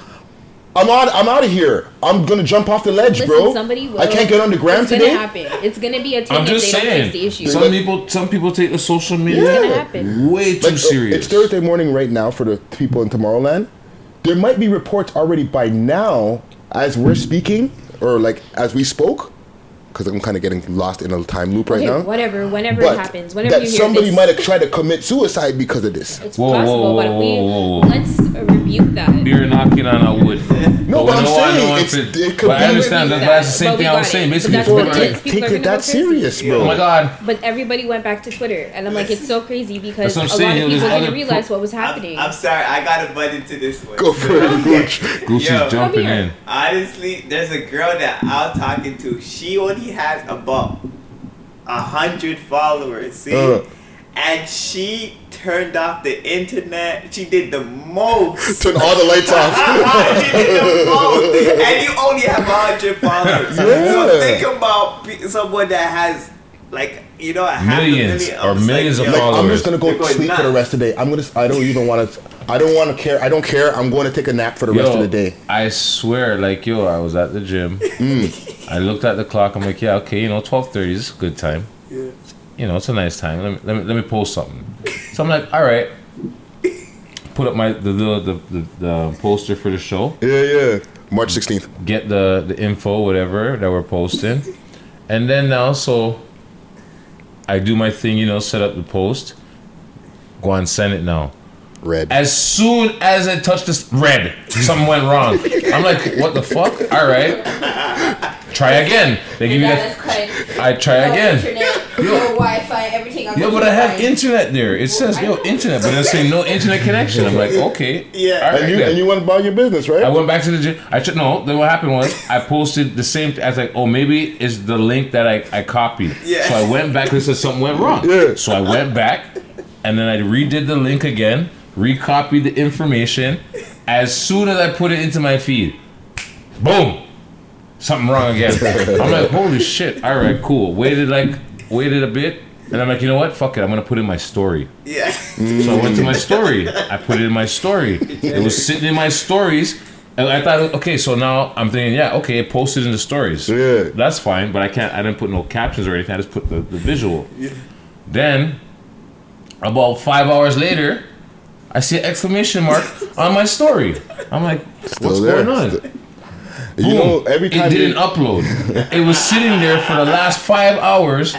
I'm out. I'm out of here. I'm gonna jump off the ledge, Listen, bro. somebody will. I can't get on the gram it's today. gonna happen. It's gonna be a thing I'm if just they don't saying. fix the issue. Some people, some people take the social media It's gonna happen. way too Like, uh, serious. It's Thursday morning right now for the people in Tomorrowland. There might be reports already by now as we're speaking, or like as we spoke, because I'm kind of getting lost in a time loop right okay, now. whatever. Whenever But it happens, whenever that you hear somebody this, might have tried to commit suicide because of this. it's possible. but we let's uh, rebuke that. Beer knocking on a wood. No, but we I'm know- saying if it's- it- it could but be- I understand. That's, that's the same thing I was got saying. Basically, But people that's are what it like, is. People take it that serious, bro. oh my god. But everybody went back to Twitter, and I'm like, it's so crazy because That's what I'm a lot saying, of people didn't realize pro- what was happening. I'm sorry, I gotta butt into this one. Go for it, Gooch. Goosey's Yo. jumping in. Honestly, there's a girl that I'm talking to. She only has about a hundred followers. See, Uh. And she turned off the internet. She did the most. Turn all the lights off. she did the most, and you only have a hundred followers. Yeah. So think about someone that has like you know a half Millions million. or I'm just millions of yo, Like, I'm just gonna go They're going sleep for the rest of the day. I'm gonna. I don't even want to. I don't want to care. I don't care. I'm going to take a nap for the rest of the day. I swear, like yo, I was at the gym. Mm. I looked at the clock. I'm like, yeah, okay, you know, twelve thirty is a good time. Yeah. You know, it's a nice time. Let me let me, let me post something. So I'm like, all right. Put up my the the, the, the, the poster for the show. Yeah, yeah. March 16th. Get the the info, whatever that we're posting, and then now so. I do my thing, you know, set up the post. Go and send it now. Red. As soon as I touched this red, something went wrong. I'm like, what the fuck? All right, try again. They give you that. I try again. Internet, no Wi-Fi, everything. I'm Yo, but I have internet there. It says yo internet, but it's saying no internet connection. I'm like, okay, Yeah. all right. And you then. and you went about your business, right? I went back to the gym. I took no. Then what happened was I posted the same. I was like, oh, maybe it's the link that I, I copied. Yeah. So I went back and said something went wrong. Yeah. So I went back, and then I redid the link again, recopied the information. As soon as I put it into my feed, boom, something wrong again. I'm like, holy shit! All right, cool. Waited like waited a bit, and I'm like, you know what? Fuck it. I'm gonna put in my story. Yeah. So I went to my story. I put it in my story. It was sitting in my stories. And I thought, okay, so now I'm thinking, yeah, okay, it posted in the stories. Yeah. That's fine, but I can't, I didn't put no captions or anything. I just put the, the visual. Yeah. Then, about five hours later, I see an exclamation mark on my story. I'm like, Still what's there. going on? Still- You know, every time it didn't you- upload. It was sitting there for the last five hours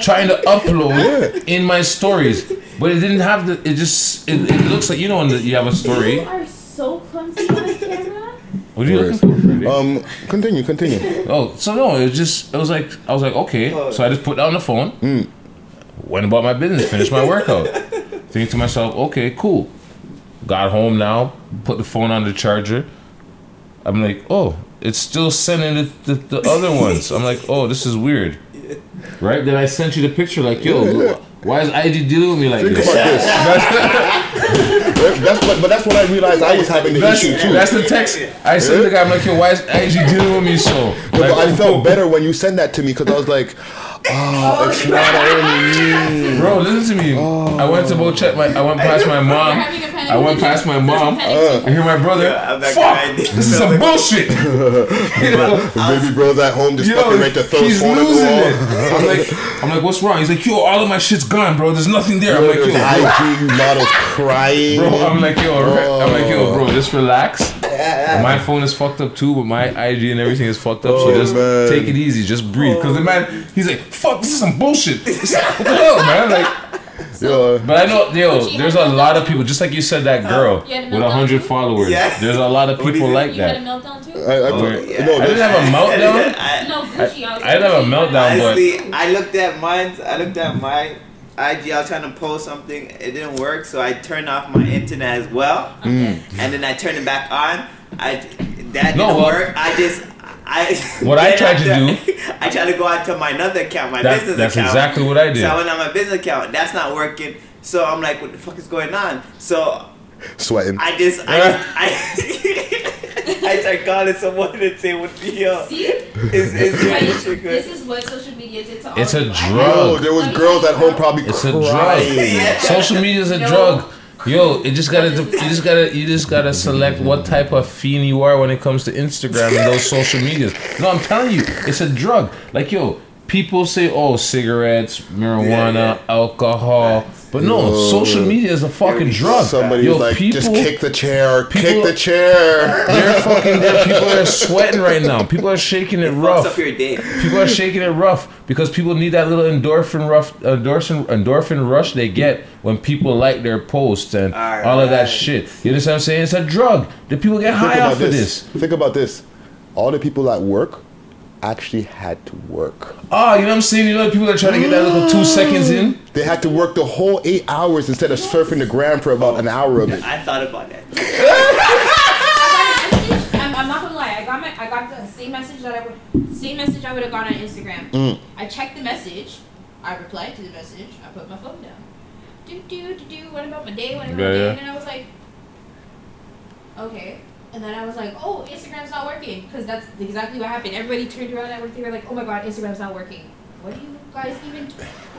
trying to upload in my stories, but it didn't have the. It just it, it looks like you know when the, you have a story. You are so clumsy on camera. What are you looking for? Freddie? Um, continue, continue. Oh, so no, it was just it was like I was like okay, so I just put down the phone, went about my business, finished my workout, thinking to myself, okay, cool. Got home now, put the phone on the charger. I'm like, oh, it's still sending the, the, the other ones. I'm like, oh, this is weird. Right? Then I sent you the picture, like, yo, Yeah, yeah. why is IG dealing with me like Think this? about this. that's what, but that's what I realized I was having the That's, issue too. that's the text. I sent the guy, I'm like, yo, why is IG dealing with me so? No, Like, but I felt better when you sent that to me because I was like, oh, it's not only me. Bro, listen to me. I went to go check my. I went past my mom. having a panic I went past my mom. Uh, I hear my brother. Yeah, Fuck! This is some bullshit. you know? baby bro's at home just Yo, fucking ready to throw his he's phone at the losing wall. it. I'm like, I'm like, what's wrong? He's like, yo, all of my shit's gone, bro. There's nothing there. I'm like, yo, There's. IG models crying. Bro, I'm like, yo, Oh. I'm like, yo, bro, just relax. My phone is fucked up too, but my IG and everything is fucked up. so Oh, just man. take it easy, just breathe. Cause the man, he's like, fuck, this is some bullshit. What the hell, man? Like, Yo, But I know, yo, there's a a lot of people, just like you said, that oh, girl You a with a hundred too? followers. Yeah. There's a lot of people is it? like You had a that. meltdown too? I, I, Oh, no, I didn't that's- have a meltdown. I, no, Gucci. I, was I didn't have a Gucci. meltdown, but Honestly, I looked at mine. I looked at my IG. I was trying to post something. It didn't work, so I turned off my internet as well, Mm. and then I turned it back on. I that didn't well- work. I just. I, What I then tried to do. I tried to go out to my another account, my That- business that's account. exactly what I did. So I went on my business account. That's not working. So I'm like, what the fuck is going on? So sweating. I just, I, I, I started calling someone and say, what the hell? See? Is, is Right? this shit good? This is what social media did to all It's a of drug. Oh, there was girls at home probably it's a crying. drug. Social media is a No. drug. Yo, it just gotta, you just gotta, you just gotta select what type of fiend you are when it comes to Instagram and those social medias. No, I'm telling you, it's a drug. Like yo, people say, oh, cigarettes, marijuana, Yeah, alcohol, but no, Yo. social media is a fucking drug. Somebody yo, like, people, just kick the chair, kick the chair. They're fucking. They're, people are sweating right now. People are shaking it Fucks rough. up your day. People are shaking it rough because people need that little endorphin rough endorphin endorphin rush they get when people like their posts and all of that Alright. shit. You understand what I'm saying? It's a drug. The people get high off of this. Think about this. All the people at work actually had to work. Oh, you know what I'm saying? You know the people that are trying to get that little two seconds in. They had to work the whole eight hours instead of surfing the gram for about an hour of it. I thought about that. I'm, I'm not gonna lie. I got my, I got the same message that I would, same message I would have got on Instagram. Mm. I checked the message. I replied to the message. I put my phone down. Do do do do. What about my day? What about Yeah, my day? yeah. And I was like, okay. And then I was like, oh, Instagram's not working because that's exactly what happened. Everybody turned around at work. They were like, oh my god, Instagram's not working. What do you guys even?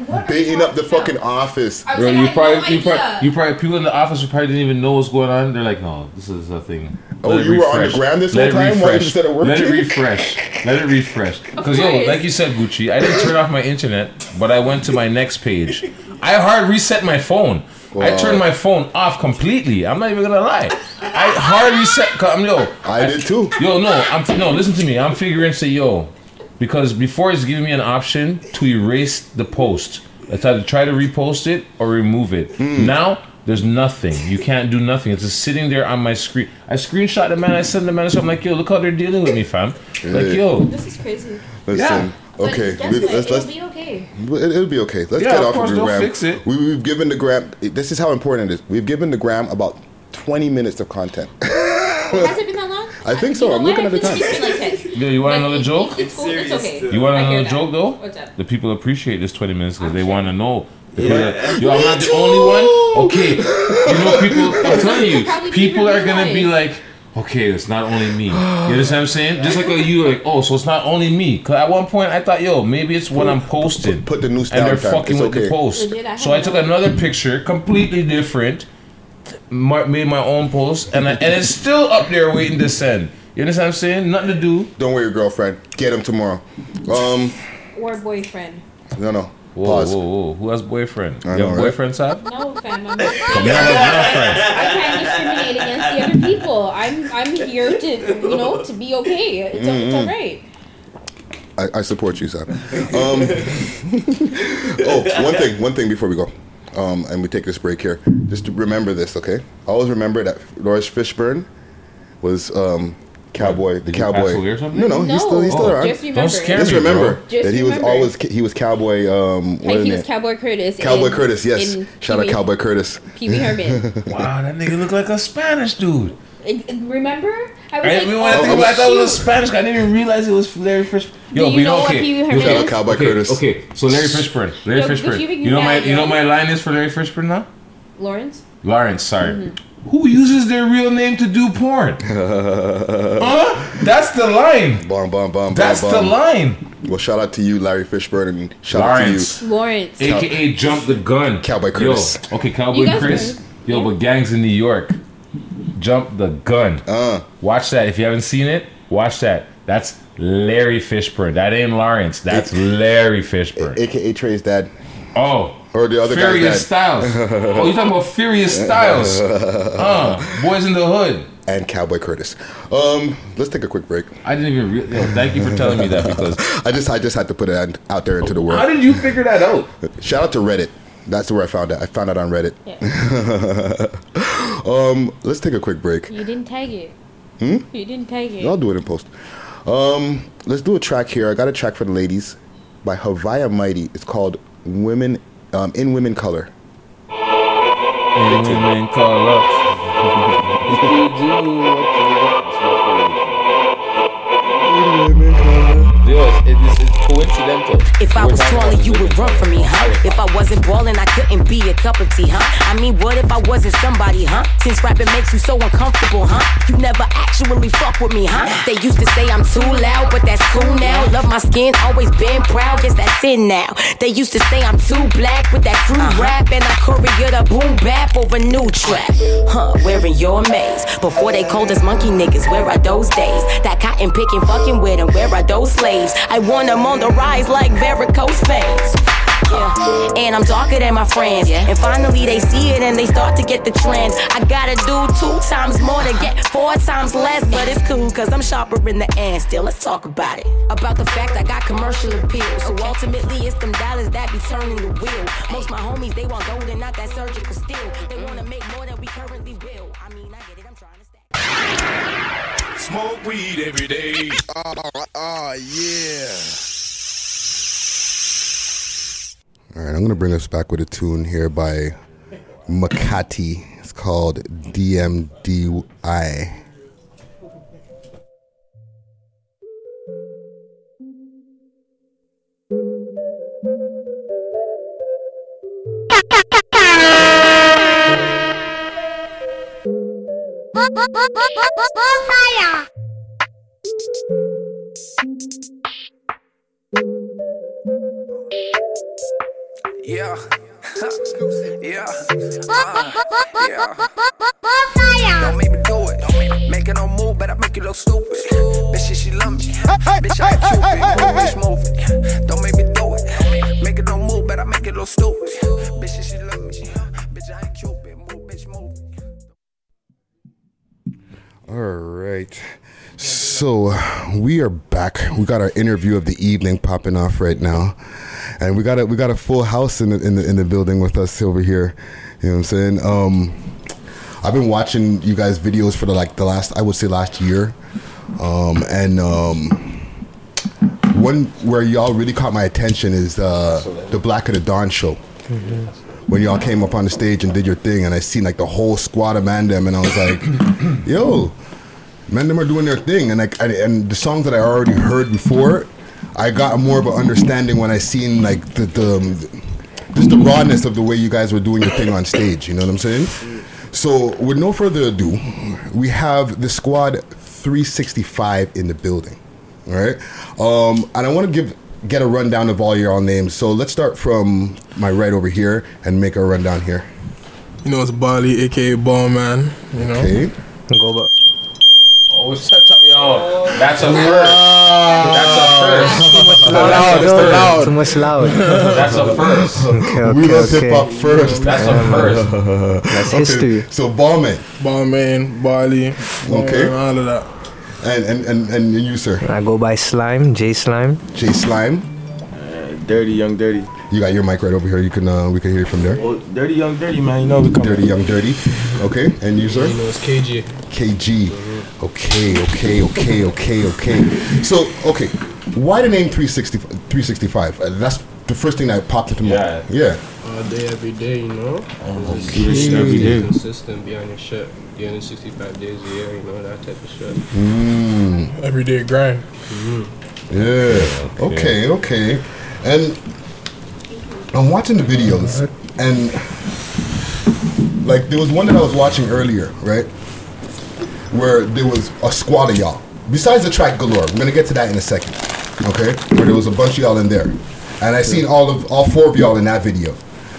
What are Baiting up the talking fucking office. Bro, like, you probably, no you probably, you probably, people in the office who probably didn't even know what's going on. They're like, no, this is a thing. Oh, Let it you were on the ground gram this Let whole it time while refresh. instead of Let it refresh. Let it refresh. Because yo, like you said, Gucci, I didn't turn off my internet, but I went to my next page. I hard reset my phone. I turned my phone off completely. I'm not even gonna lie. I hard reset. I'm yo. I did too. Yo, no, I'm no. Listen to me. I'm figuring say yo, because before it's giving me an option to erase the post. It's either try to repost it or remove it. Hmm. Now there's nothing. You can't do nothing. It's just sitting there on my screen. I screenshot the man. I send the man. So I'm like, yo, look how they're dealing with me, fam. Like, yo, This is crazy. Listen, But okay, we- what? let's It'll let's be okay. It, it'll be okay. Let's Yeah, get of off course, of the they'll gram. fix it. We, we've given the gram. This is how important it is. We've given the gram about 20 minutes of content. Has it been that long? I think so. You know I'm looking at the time. like 10. yo, you want But another it- joke? It's cool. It's okay. You want another joke though? What's up? The people appreciate this 20 minutes because they want to know. Because, uh, Yo, I'm not the only one. Okay, you know people. I'm telling you, people people are gonna be like, okay, it's not only me. You understand what I'm saying? Just like you, like, oh, so it's not only me. Cause at one point I thought, yo, maybe it's when I'm posting. Put the news and they're down, fucking It's with the post. Legit, I So I took another picture, completely different, made my own post, and I, and it's still up there waiting to send. You understand what I'm saying? Nothing to do. Don't worry, girlfriend. Get him tomorrow. Um, Or boyfriend. no, no. Whoa, Pause. whoa, whoa! Who has boyfriend? I you know, have right? boyfriend, Sab? No, fam. I'm, Come on, girlfriend. I can't discriminate against the other people. I'm I'm here to you know to be okay. It's, it's all right. I, I support you, Sam. Um, oh, one thing, one thing before we go, um, and we take this break here. Just to remember this, okay? Always remember that Laurence Fishburne was um, cowboy, the Did he pass cowboy. away or something? No, no, he's still he's still Oh, around. Just remember. Don't scare Just me, remember Just that he was remember. always he was cowboy. Um, what Like is he it? was Cowboy Curtis. Cowboy in- Curtis, yes. Shout out Pee-wee- Cowboy Curtis. Pee Wee Herman. Wow, that nigga look like a Spanish dude. And- and Remember? I was I, like, didn't- oh, when I, think oh, about it, I thought was shoot. Spanish. guy. I didn't even realize it was Larry Fishburne. Do you but know what okay. Pee Wee Here's Herman Shout what- out Cowboy okay, Curtis. Okay, so Larry Fishburne. Larry Yo, Fishburne. You You know my you know my line is for Larry Fishburne now? Laurence? Laurence, sorry. Mm-hmm. Who uses their real name to do porn? huh? That's the line. Bum, bum, bum, That's bum, the line. Well, shout out to you, Larry Fishburne, and shout Laurence. Out to you, Laurence. AKA jump the gun. Cowboy Chris. Yo, okay, Cowboy Chris. heard. Yo, but gangs in New York. Jump the gun. Uh, Watch that. If you haven't seen it, watch that. That's Larry Fishburne. That ain't Laurence. That's Larry Fishburne. AKA Tre's dad. Oh. Or the other guy's Furious. Styles. oh, you talking about Furious Styles? Uh, Boyz n the Hood. and Cowboy Curtis. Um, let's take a quick break. I didn't even. Re- yo, thank you for telling me that because I just I just had to put it out- out there into the world. how did you figure that out? Shout out to Reddit. That's where I found it. I found it on Reddit. um, let's take a quick break. You didn't tag it. Hmm? You didn't tag it. I'll do it in post. Um, let's do a track here. I got a track for the ladies by Haviah Mighty. It's called "Women um, in Women Color." And women call up. Coincidental. If I was taller, you would run from me, huh? If I wasn't ballin', I couldn't be a cup of tea, huh? I mean, what if I wasn't somebody, huh? Since rapping makes you so uncomfortable, huh? You never actually fuck with me, huh? They used to say I'm too loud, but that's cool now. Love my skin, always been proud, guess that's in now. They used to say I'm too black with that crew rap, and I courier the boom bap over new trap. Huh, wearing your maze. Before they called us monkey niggas, where are those days? That cotton picking fucking with them, where are those slaves? I want them on the rise like varicose veins. Yeah. And I'm darker than my friends. Yeah. And finally they see it and they start to get the trend. I gotta do two times more to get four times less. But it's cool cause I'm sharper in the end still. Let's talk about it. About the fact I got commercial appeal. So ultimately it's them dollars that be turning the wheel. Most my homies they want gold and not that surgical steel. They mm. wanna make more than we currently will. I mean, I get it, I'm trying to stack. Smoke weed every day. Oh, yeah. All right, I'm gonna bring us back with a tune here by Makati. It's called DMDI. Yeah. yeah. Uh, yeah. Don't make me do it. Don't make, make it no move, but I make you look stupid. Bitch, she, she love me. Bitch, I ain't cupid. Move, bitch, move. Don't make me do it. Make it no move, but I make it look stupid. Bitch, she, she love me. Bitch, I ain't cupid. Move, bitch, move All right. So we are back. We got our interview of the evening popping off right now, and we got a we got a full house in the in the, in the building with us over here. You know what I'm saying? Um, I've been watching you guys' videos for the like the last I would say last year, um, and um, one where y'all really caught my attention is uh, the Black of the Dawn show when y'all came up on the stage and did your thing, and I seen like the whole squad of man them, and I was like, yo, man them are doing their thing, and like I, and the songs that I already heard before, I got more of an understanding when I seen like the the just the rawness of the way you guys were doing your thing on stage. You know what I'm saying? So with no further ado, we have the squad 365 in the building. All right, um, and I want to give get a rundown of all your names. So let's start from my right over here and make a rundown here. You know, it's Bali, aka Ball Man. You know, Okay. go back. Oh, shut up, yo. That's a first. That's a first. Too much loud, too first. loud. Too much loud. That's a first. Okay, okay, we love okay. hip hop first. That's a first. That's Okay, history. So Ballman. Ballman, Bali. Okay. and all of that. And and, and and you, sir. I go by Slime, J Slime. J Slime. dirty, young, dirty. You got your mic right over here. You can uh, we can hear it from there. Well, dirty, young, dirty, man. You know we come. Dirty young dirty. Okay. And you, sir. You know, it's KG. KG. Okay, okay, okay, okay, okay. So, okay, why the name 360, 365? Uh, that's the first thing that popped into my Yeah. Yeah. All day, every day, you know. Just Okay. be Every day. Consistent, be on your shit. 365 days a year, you know, that type of shit. Mm. Everyday grind. Yeah. Okay, okay. And I'm watching the videos, and like there was one that I was watching earlier, right? Where there was a squad of y'all. Besides the track galore, we're gonna get to that in a second. Okay? Where there was a bunch of y'all in there, and I seen all of all four of y'all in that video,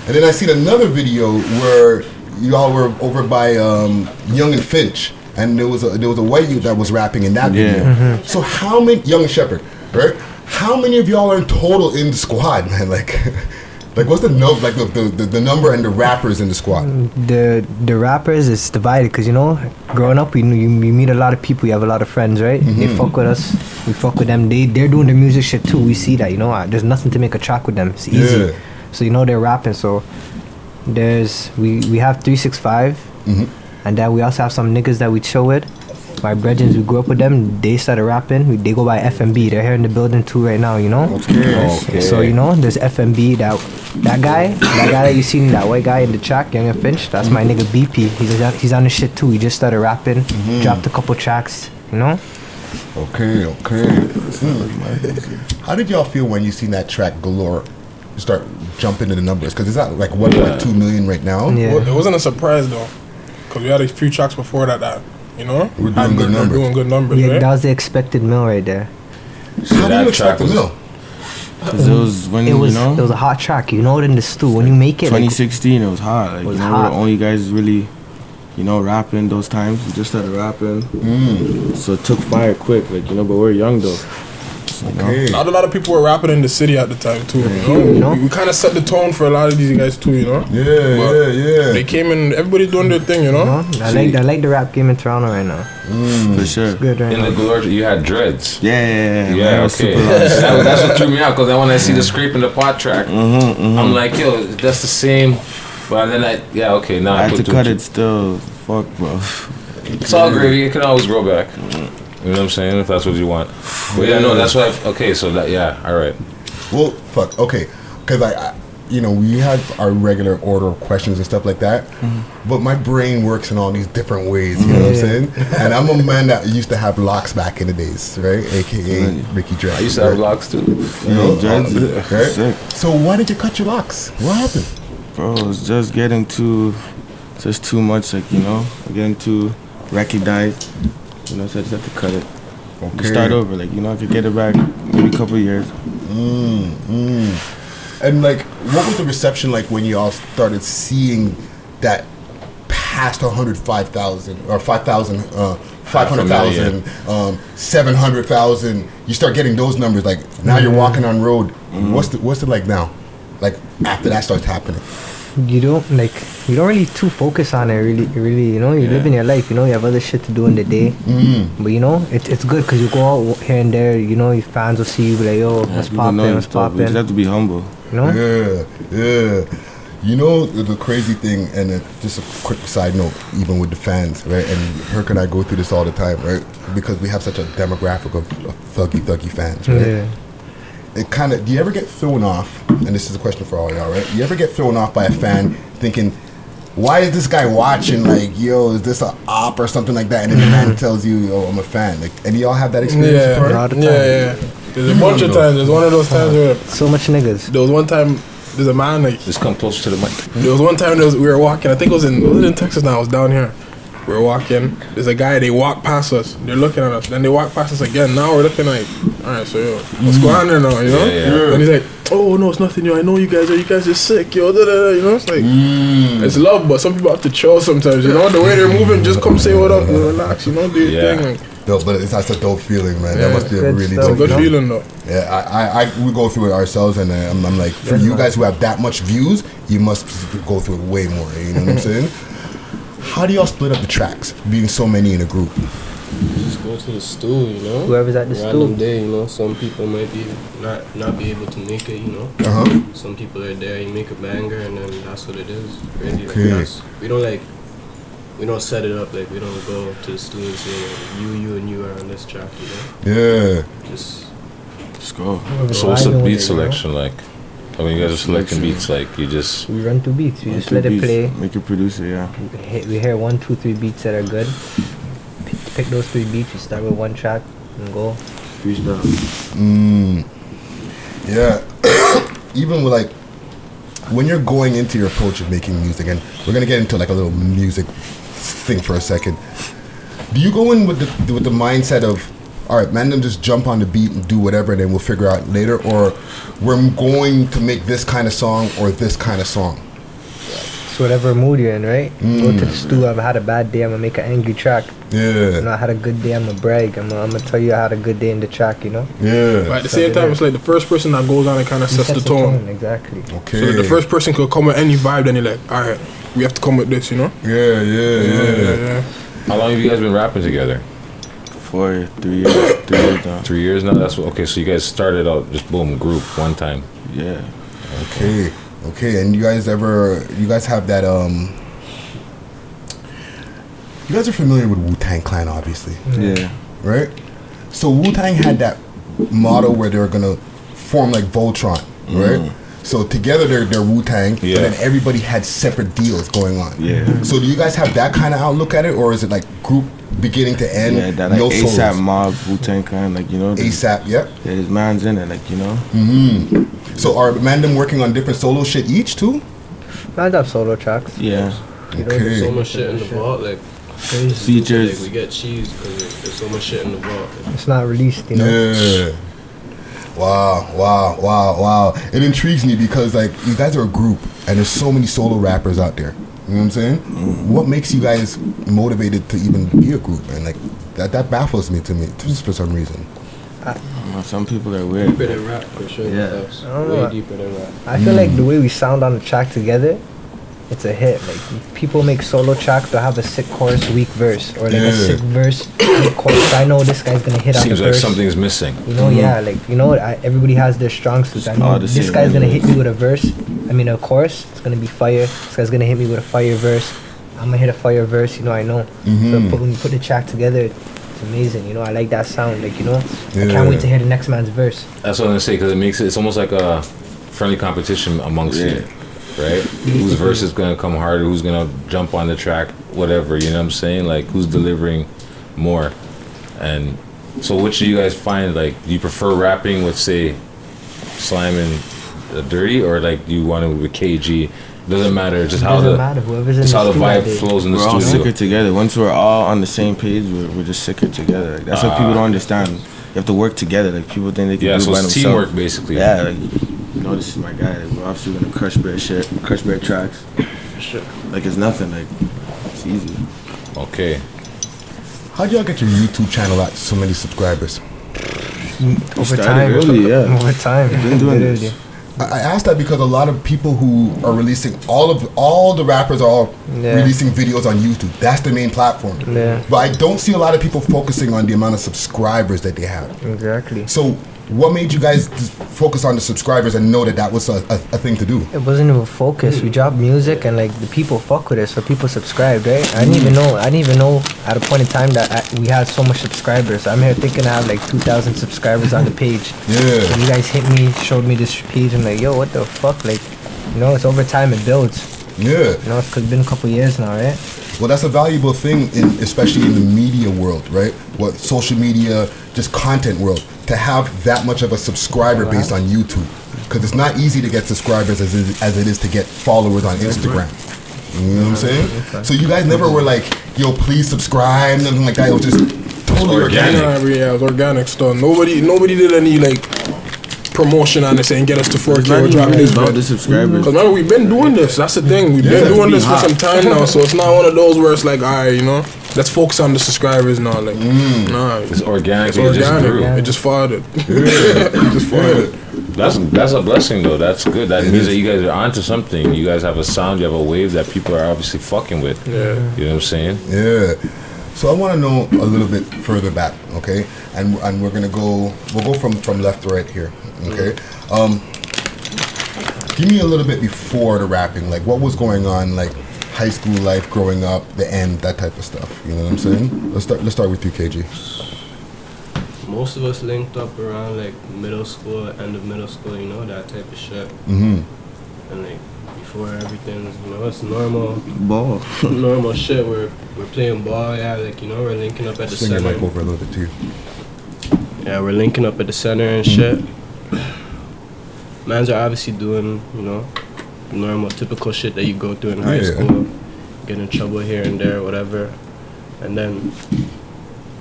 and then I seen another video where y'all were over by um, Yonge and Finch, and there was a there was a white youth that was rapping in that Yeah. video. Mhm. So how many Yonge Sheppard, right? How many of y'all are in total in the squad, man? Like, like what's the number? Like the, the, the, number and the rappers in the squad? The the rappers is divided because you know, growing up, we you, you meet a lot of people. You have a lot of friends, right? They Mhm. fuck with us. We fuck with them. They they're doing their music shit too. We see that. You know, Uh, there's nothing to make a track with them. It's easy. Yeah. So you know they're rapping. So there's we we have three six five, Mhm. and then we also have some niggas that we chill with. My brethren, we grew up with them. They started rapping. We, they go by FMB. They're here in the building too right now. You know. Okay. okay. So you know, there's FMB. That that guy, that guy that you seen, that white guy in the track, Yonge and Finch. That's my nigga BP. He's on, he's on the shit too. He just started rapping. Dropped a couple tracks. You know. Okay, okay. Hmm. How did y'all feel when you seen that track Galore start jumping into the numbers? Because it's not like 1.2 million right now. Well, it wasn't a surprise though, because we had a few tracks before that. That you know, We're doing had good we're numbers. doing good numbers, Yeah, right? that was the expected mill right there. How do you expect a mill? Cause it was when it was you know it was a hot track. You know it in the stew when you make it. like, 2016. it was hot. Like was you know, hot. we're the only guys really, you know, rapping those times. We just started rapping, Mm. so it took fire quick. Like you know, but we're young though. So, you know. Not a lot of people were rapping in the city at the time too. You know, You know? we, kind of set the tone for a lot of these guys too. You know. Yeah, yeah, yeah. They came in. Everybody's doing their thing. You know. I like I like the rap game in Toronto right now. Mm. For sure. good right In now. the glory, you had dreads. Yeah, yeah, yeah. Yeah, man, okay. That- that's what threw me out because then when I see the scrape in the pot track, mm-hmm, mm-hmm. I'm like, yo, that's the same. But then I, yeah, okay, now I I, had to cut it still. Fuck, bro. It's all gravy. It can always grow back. You know what I'm saying? If that's what you want. But yeah, no, that's why. Okay, so that yeah, all right. Well, fuck. Okay, because I, I, you know, we have our regular order of questions and stuff like that. But my brain works in all these different ways. You know what I'm saying? And I'm a man that used to have locks back in the days, right? AKA Ricky Dread. I used to have locks too. You know, dreads, uh, right? sick. So why did you cut your locks? What happened? Bro, it's just getting too, just too much. Like you know, getting too recognized. You know, so I just have to cut it. Okay. Start over. Like you know, I could get it back maybe a couple years. Mm, mm. And like, what was the reception like when you all started seeing that past 105,000 or 5,000, uh, 500,000, um, 700,000? You start getting those numbers. Like now you're Mhm. walking on road. What's the, what's it like now? Like after that starts happening. You don't like you don't really too focus on it. Really, really, you know, you live in your life. You know, you have other shit to do in the day. Mm. But you know, it's it's good because you go out here and there. You know, your fans will see you be like, yo, Yeah, what's people poppin', know you what's stuff, but You just have to be humble. You know? Yeah, yeah. You know the, the crazy thing, and uh, just a quick side note, even with the fans, right? And Herc and I go through this all the time, right? Because we have such a demographic of, of thuggy, thuggy fans, right? Yeah. It kind of. Do you ever get thrown off? And this is a question for all y'all, right? You ever get thrown off by a fan thinking, "Why is this guy watching? Like, yo, is this a op or something like that?" And then the man tells you, "Yo, I'm a fan." Like, and y'all have that experience? Yeah, before? yeah, yeah. There's a bunch of mm. times. There's one of those times where so much niggas. There was one time. There's a man like. Just come closer to the mic. There was one time there was, we were walking. I think it was in was it in Texas now. I was down here. We were walking. There's a guy. They walk past us. They're looking at us. Then they walk past us again. Now we're looking like, all right, so yo, what's going on there now? You know? Yeah, yeah. And he's like, oh no, it's nothing. Yo, I know you guys are. You guys are sick. Yo, da, da, da. you know? It's like it's love, but some people have to chill sometimes. You know, the way they're moving, just come say what up, and relax. You know, do your Yeah. thing. Like, Dope, but it's that's a dope feeling, man. Yeah. that must be a really stuff, dope a good feeling, though. Yeah, I, I, I, we go through it ourselves, and uh, I'm, I'm like, for Yeah. you guys who have that much views, you must go through it way more. You know what I'm saying? How do y'all split up the tracks, being so many in a group? Just go to the stool, you know. Whoever's at the Random stool. day, you know. Some people might be not not be able to make it, you know. Uh-huh. Some people are there. You make a banger, and then that's what it is. Really, Okay. that's, we don't like. We don't set it up like we don't go to the studio and say you, you, and you are on this track, you know. Yeah. Just Just go. So what's the beat it, you know? selection like? I mean, you guys are selecting beats like you just. We run two beats. We Run just through let it play. Make it producer, yeah. We hit- We hear one, two, three beats that are good. Pick, pick those three beats. We start with one track and go. Freestyle. Mm. Yeah. Even with like, when you're going into your approach of making music, and we're gonna get into like a little music thing for a second. Do you go in with the with the mindset of, all right, man, them just jump on the beat and do whatever, and then we'll figure out later, or we're going to make this kind of song or this kind of song? So whatever mood you're in, right? Go to the Mm. stew. I've had a bad day. I'm gonna make an angry track. Yeah. You know, I had a good day. I'm gonna brag. I'm gonna, I'm gonna tell you I had a good day in the track. You know. Yeah. But at the same time, it's like the first person that goes on and kind of sets the sets the tone. tone, exactly. Okay. So the first person could come with any vibe, then you're like, all right, we have to come with this, you know? Yeah, yeah, yeah. yeah. How long have you guys been rapping together? Four, three years, three years now. Three years now. That's what, okay. So you guys started out just boom group one time. Yeah. Okay. Okay, and you guys ever? You guys have that? Um, you guys are familiar with Wu Tang Clan, obviously. Yeah. Right. So Wu Tang had that motto where they were gonna form like Voltron, right? Mm. So together they're, they're Wu Tang, Yeah. but then everybody had separate deals going on. Yeah. So do you guys have that kind of outlook at it, or is it like group beginning to end? yeah, that like no ASAP solos? Mob, Wu Tang Clan, like you know. ASAP, yep. Yeah, there's man's in it, like you know. hmm So are Mandem working on different solo shit each too? I have solo tracks. Yeah. You know, there's so much shit in the vault, like Features. Like, we get cheese because there's so much shit in the vault. It's not released, you know. Yeah. Wow, wow, wow, wow. It intrigues me because like you guys are a group and there's so many solo rappers out there. You know what I'm saying? Mm-hmm. What makes you guys motivated to even be a group? And like that that baffles me to me just mm. for some reason. Well, some people are weird. Deeper than rap, for sure. Yeah. I don't way know. deeper than rap. I feel like the mm. way we sound on the track together, it's a hit. Like people make solo tracks, they'll have a sick chorus, weak verse, or like Yeah. a sick verse, weak chorus. I know this guy's gonna hit on the Seems like verse. something's missing. You know, yeah, like you know, I, everybody has their strong suits. I know this same guy's gonna hit me with a verse. I mean, a chorus. It's gonna be fire. This guy's gonna hit me with a fire verse. I'm gonna hit a fire verse. You know, I know. Mhm. So put, when you put the track together, it's amazing. You know, I like that sound. Like you know, I can't wait to hear the next man's verse. That's what I'm gonna say because it makes it. It's almost like a friendly competition amongst you, right? Whose verse is gonna come harder? Who's gonna jump on the track? Whatever. You know what I'm saying? Like who's delivering more? And so, which do you guys find? Like, do you prefer rapping with say, Slime and uh, Dirty, or like do you want to with KG? Doesn't matter. Just how the matter, whoever's in just the how the studio vibe day. flows in the we're all sicker together. Once we're all on the same page, we're, we're just sicker together. Like, that's what people Ah. don't understand. You have to work together. Like people think they can Yeah, do so it by it's themselves. teamwork, basically. Yeah, like you know, this is my guy. Like, we're obviously gonna crush bear shit, crush bear tracks. Sure. Like it's nothing. Like it's easy. Okay. How do y'all get your YouTube channel at so many subscribers? Over time, early, yeah. Over time, Been doing this. I I asked that because a lot of people who are releasing all of all the rappers are all Yeah. releasing videos on YouTube. That's the main platform. Yeah. But I don't see a lot of people focusing on the amount of subscribers that they have. Exactly. So, what made you guys focus on the subscribers and know that that was a, a, a thing to do? It wasn't even focus. We dropped music and like the people fuck with it, so people subscribed, right? I didn't even know. I didn't even know at a point in time that I, we had so much subscribers. I'm here thinking I have like 2,000 subscribers on the page. Yeah. So you guys hit me, showed me this page, and like, yo, what the fuck? Like, you know, it's over time. It builds. Yeah. You know, it's been a couple years now, right? Well, that's a valuable thing, in, especially in the media world, right? What social media, just content world, to have that much of a subscriber base on YouTube, because it's not easy to get subscribers as it, as it is to get followers on Instagram. You know what I'm saying? So you guys never were like, "Yo, please subscribe," nothing like that. It was just totally organic. Yeah, yeah, it was organic stuff. Nobody, nobody did any like promotion on this and get us to 4K not or even drop this. about the subscribers. Because remember, we've been doing this. That's the thing. We've Yeah, been doing it's this for some time now. So it's not one of those where it's like, all right, you know, let's focus on the subscribers now. Like, mm. nah, It's organic. It's it just organic. grew. It just fathered. it just fathered. That's that's a blessing though. That's good. That means that you guys are onto something. You guys have a sound. You have a wave that people are obviously fucking with. Yeah. You know what I'm saying? Yeah. So I want to know a little bit further back, okay? And and we're gonna go. We'll go from from left to right here, okay? Um, give me a little bit before the rapping. Like, what was going on? Like, high school life, growing up, the end, that type of stuff. You know what I'm saying? Let's start. Let's start with you, KG. Most of us linked up around like middle school, end of middle school, you know, that type of shit. Mhm. And like before everything, you know, it's normal. Ball. normal shit. We're we're playing ball, yeah, like you know, we're linking up at the Swing your center. mic over a little bit too. Yeah, we're linking up at the center and shit. Mans are obviously doing, you know, normal, typical shit that you go through in high Yeah. school. Get in trouble here and there, whatever. And then,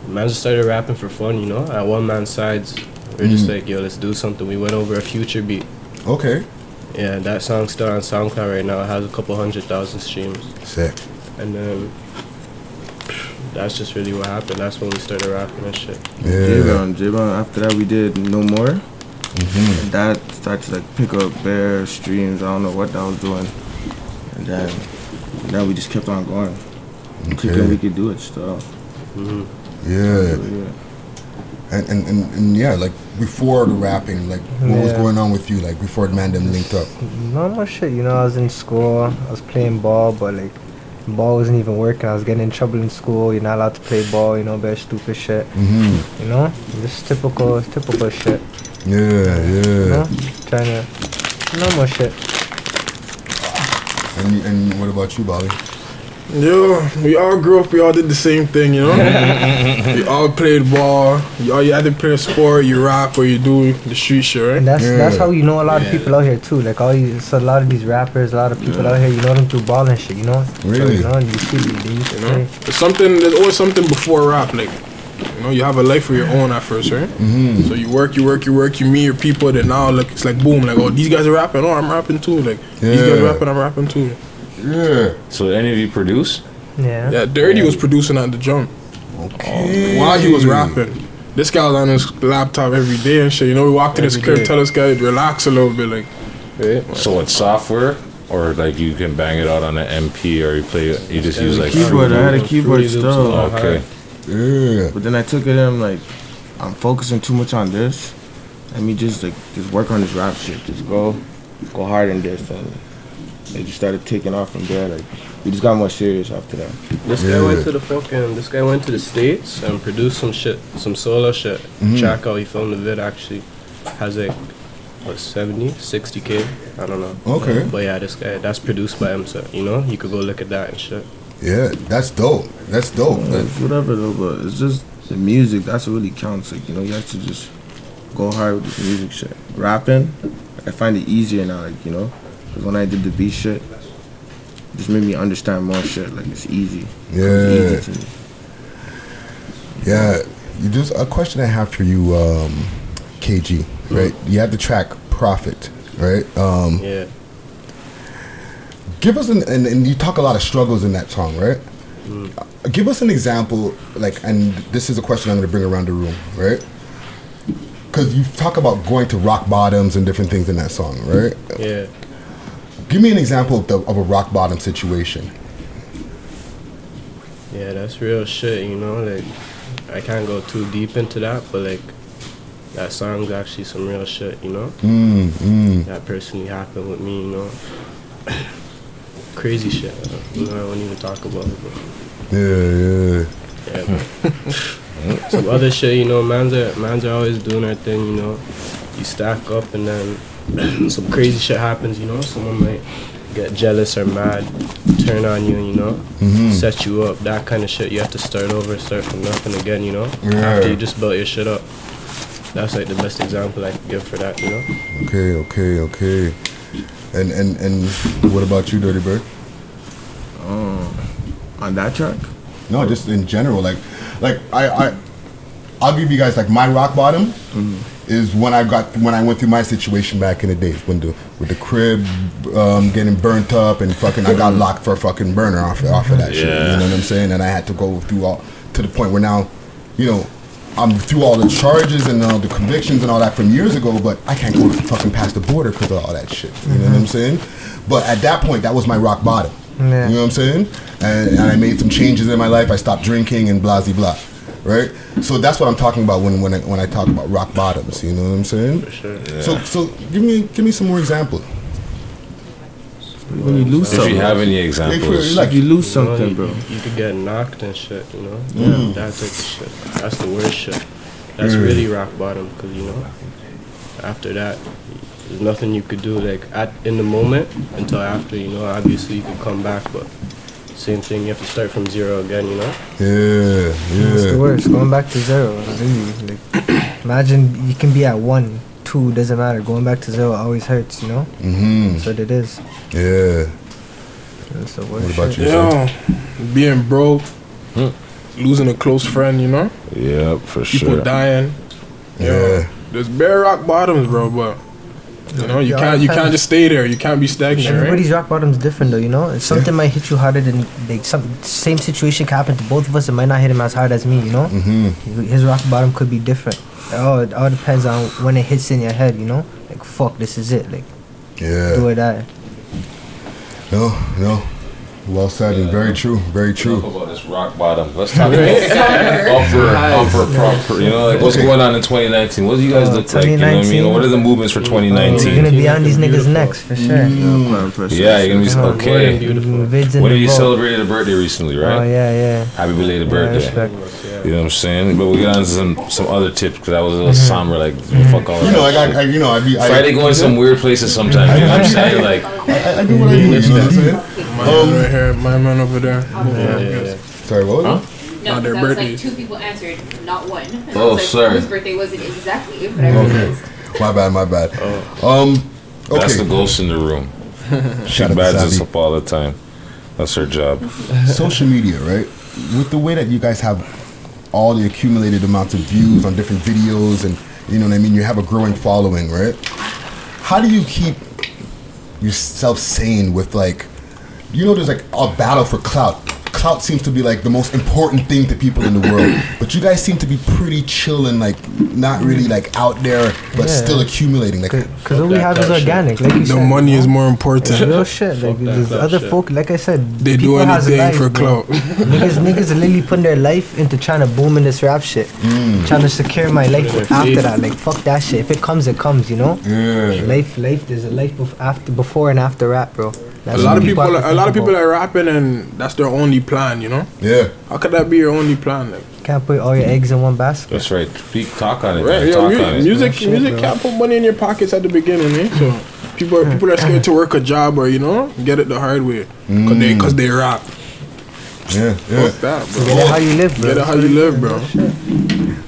mans just started rapping for fun, you know, at one man's sides. We are just Mm. like, yo, let's do something. We went over a future beat. Okay. Yeah, that song's still on SoundCloud right now. It has a couple hundred thousand streams. Sick. And then, that's just really what happened. That's when we started rapping and shit. J-Brown, J-Brown. After that, we did no more. Mhm. And that started to like pick up bear streams. I don't know what that was doing. And then, then we just kept on going. Okay. Thinking we could do it still. Mm-hmm. Yeah. And, and, and, and yeah, like before the rapping, like what was going on with you, like before the man them linked up? Normal shit, you know. I was in school. I was playing ball, but like, ball wasn't even working. I was getting in trouble in school. You're not allowed to play ball. You know, very stupid shit. Mhm. You know, just typical, typical shit. Yeah, yeah. know, trying to normal shit. And, and what about you, Bobby? Yo, we all grew up. We all did the same thing, you know. we all played ball. You all you either play a sport, you rap, or you do the street shit, right? And that's that's how you know a lot of people out here too. Like all you, so a lot of these rappers, a lot of people out here, you know them through ball and shit. You know. So, Really? you know, you see they used You know, there's something. There's always something before rap. Like, you know, you have a life of your own at first, right? Mhm. So you work, you work, you work. You meet your people. Then now, like, it's like boom. Like, oh, these guys are rapping. Oh, I'm rapping too. Like, these guys Yeah. rapping. I'm rapping too. Yeah. So any of you produce? Yeah. Yeah, Dirty was producing at the jump. Okay. While he was rapping. This guy was on his laptop every day and shit. You know, we walked to this Every crib, tell this guy relax a little bit, like. So it's software, or like you can bang it out on an MP, or you play, you just Yeah, use like keyboard. I had a keyboard Loops. still. Okay. Yeah. But then I took it and I'm like, I'm focusing too much on this. Let me just like just work on this rap shit. Just go, go hard in this. And it just started taking off from there. Like we just got more serious after that. This guy went to the fucking. This guy went to the states and produced some shit, some solo shit. Mhm. Check out. He filmed the vid actually. Has like what 70, 60 k. I don't know. Okay. But yeah, this guy that's produced by him. So you know, you could go look at that and shit. Yeah, that's dope. That's dope. Yeah, it's whatever though, but it's just the music. That's what really counts. Like you know, you have to just go hard with this music shit. Rapping, I find it easier now. Like you know, because when I did the beat shit, it just made me understand more shit. Like it's easy. It comes Yeah. easy to me. Yeah, you just a question I have for you, um, KG. Right, you have the track "Profit," right? Um, Yeah. Give us an and, and you talk a lot of struggles in that song, right? Mm. Give us an example, like, and this is a question I'm going to bring around the room, right? Because you talk about going to rock bottoms and different things in that song, right? Yeah. Give me an example of, the, of a rock bottom situation. Yeah, that's real shit, you know, like I can't go too deep into that, but like that song's actually some real shit, you know? Mm, mm. That personally happened with me, you know. Crazy shit. I won't even talk about it, Yeah, yeah. yeah. but some other shit, you know, man's are man's are always doing their thing, you know. You stack up and then some crazy shit happens, you know. Someone might get jealous or mad, turn on you, you know, Mhm. set you up, that kind of shit. You have to start over, start from nothing again, you know. Yeah. After you just built your shit up. That's like the best example I can give for that, you know. Okay, okay, okay. And and and what about you, Dirty Bird? Um, on that track? No, just in general. Like, like I, I, I'll give you guys like my rock bottom is when I got when I went through my situation back in the days when the with the crib um, getting burnt up and fucking I got locked for a fucking burner off off of that shit. You know what I'm saying? And I had to go through all to the point where now, you know. I'm through all the charges and all the convictions and all that from years ago, but I can't go fucking past the border because of all that shit. You know what I'm mm-hmm. saying? But at that point, that was my rock bottom. Yeah. You know what I'm saying? And, and I made some changes in my life. I stopped drinking and blah blah blah. Right? So that's what I'm talking about when when I, when I talk about rock bottoms. You know what I'm saying? For sure. So so give me give me some more examples. When you lose If something. you have any examples, like you lose You know, something, you- bro. You, you could get knocked and shit, you know? Yeah. That type of shit. That's the worst shit. That's Yeah. really rock bottom, because, you know, after that, there's nothing you could do, like, at in the moment until after, you know? Obviously, you could come back, but same thing, you have to start from zero again, you know? Yeah, yeah. It's the worst. Going back to zero. Really, like, imagine you can be at one, two, doesn't matter. Going back to zero always hurts. You know. Mm-hmm. That's what it is. Yeah. That's the worst. What about shit. you, Yeah, being broke, losing a close friend, you know? Yeah, for People sure. People dying. Yeah. There's bare rock bottoms, bro, but you know, you can't you can't just stay there. You can't be stagnant, right? Everybody's rock bottom's different though, you know. If something might hit you harder than like some same situation can happen to both of us. It might not hit him as hard as me, you know. Mm-hmm. His rock bottom could be different. Oh, it all depends on when it hits in your head, you know. Like fuck, this is it. Like Yeah. do or die. No, no, Well said and very true. Very true. about this rock bottom. Let's talk about upper, upper, proper. You know, like what's Okay. going on in 2019? What do you guys oh, look like? You know what I mean? 2019? What are the movements for We're gonna be on these niggas' necks for sure. Yeah, you're gonna be okay. Vids in What did you vault. celebrated a birthday recently, right? Oh yeah, yeah. Happy belated Yeah, birthday. Respect. You know what I'm saying? But we get on some some other tips because I was a little Mhm. somber, like fuck all You that know, like shit. I, I, you know, I be I, Friday going some weird places sometimes. You know what I'm saying? Like I, I do what I do. You know what I'm saying? My man right here, my man over there. Yeah, Sorry, what? Huh? No, Not their because I was like, two people answered, not one. And I Oh, was like, sorry. Whose birthday was it exactly? But I Okay. My bad, my bad. Um, okay. that's the ghost in the room. She Shout out bads us up all the time. That's her job. social media, right? With the way that you guys have all the accumulated amounts of views on different videos, and you know what I mean, you have a growing following, right? How do you keep yourself sane with like, you know, there's like a battle for clout. Clout seems to be like the most important thing to people in the world, but you guys seem to be pretty chill and like not really like out there, but Yeah. still accumulating. Like, Cause all we have is organic, like you The said. money is more important. Real shit. Like there's other shit. folk, like I said, They do anything lives, for clout. niggas, niggas are literally putting their life into trying to boom in this rap shit, Mm. trying to secure my life Their after faith. that. Like fuck that shit. If it comes, it comes. You know. Yeah. Life, life. There's a life bef- after, before and after rap, bro. A lot of people, have a lot of people about. are rapping, and that's their only plan. You know? Yeah. How could that be your only plan? Like, Can't put all your eggs in one basket. That's right. Speak, talk on it. right? Yeah, talk mu- on it. music, Shit, music bro. can't put money in your pockets at the beginning, eh? So people, are, people are scared to work a job or you know get it the hard way because they, cause they rap. yeah, yeah. Fuck that, bro. Get it how you live, bro. Get it how you live, bro.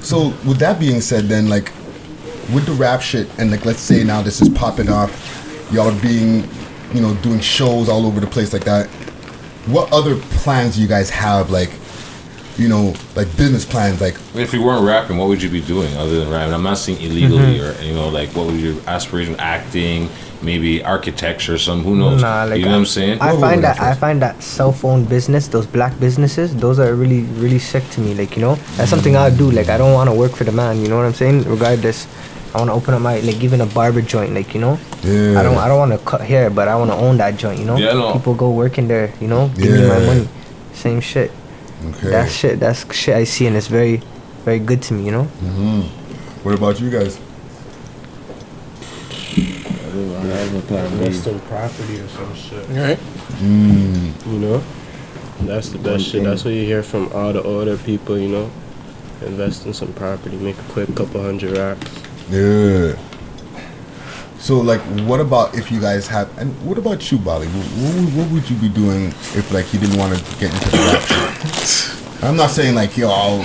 So with that being said, then like with the rap shit, and like let's say now this is popping off, y'all being, you know, doing shows all over the place like that. What other plans do you guys have? Like, you know, like business plans. Like, If you weren't rapping, what would you be doing other than rapping? I'm not saying illegally Mhm. or you know, like what would your aspiration? Acting, maybe architecture, some who knows? Nah, like you know what I'm saying? I find that I find that cell phone business, those black businesses, those are really really sick to me. Like you know, that's something I do. Like I don't want to work for the man. You know what I'm saying? Regardless, I want to open up my like even a barber joint. Like you know, Yeah. I don't I don't want to cut hair, but I want to own that joint. You know, Yeah, no. people go work in there. You know, give me my money. Same shit. okay. That shit. That's shit I see, and it's very very good to me. You know. hmm What about you guys? Invest in property or some shit. Right? Mm. You know? That's the best shit. That's what you hear from all the older people, you know? Invest in some property, make a quick couple hundred racks. Yeah. So like, what about if you guys have? And what about you, Bali? What, what, would- what would you be doing if like you didn't want to get into the rap shit? I'm not saying like yo, I'll,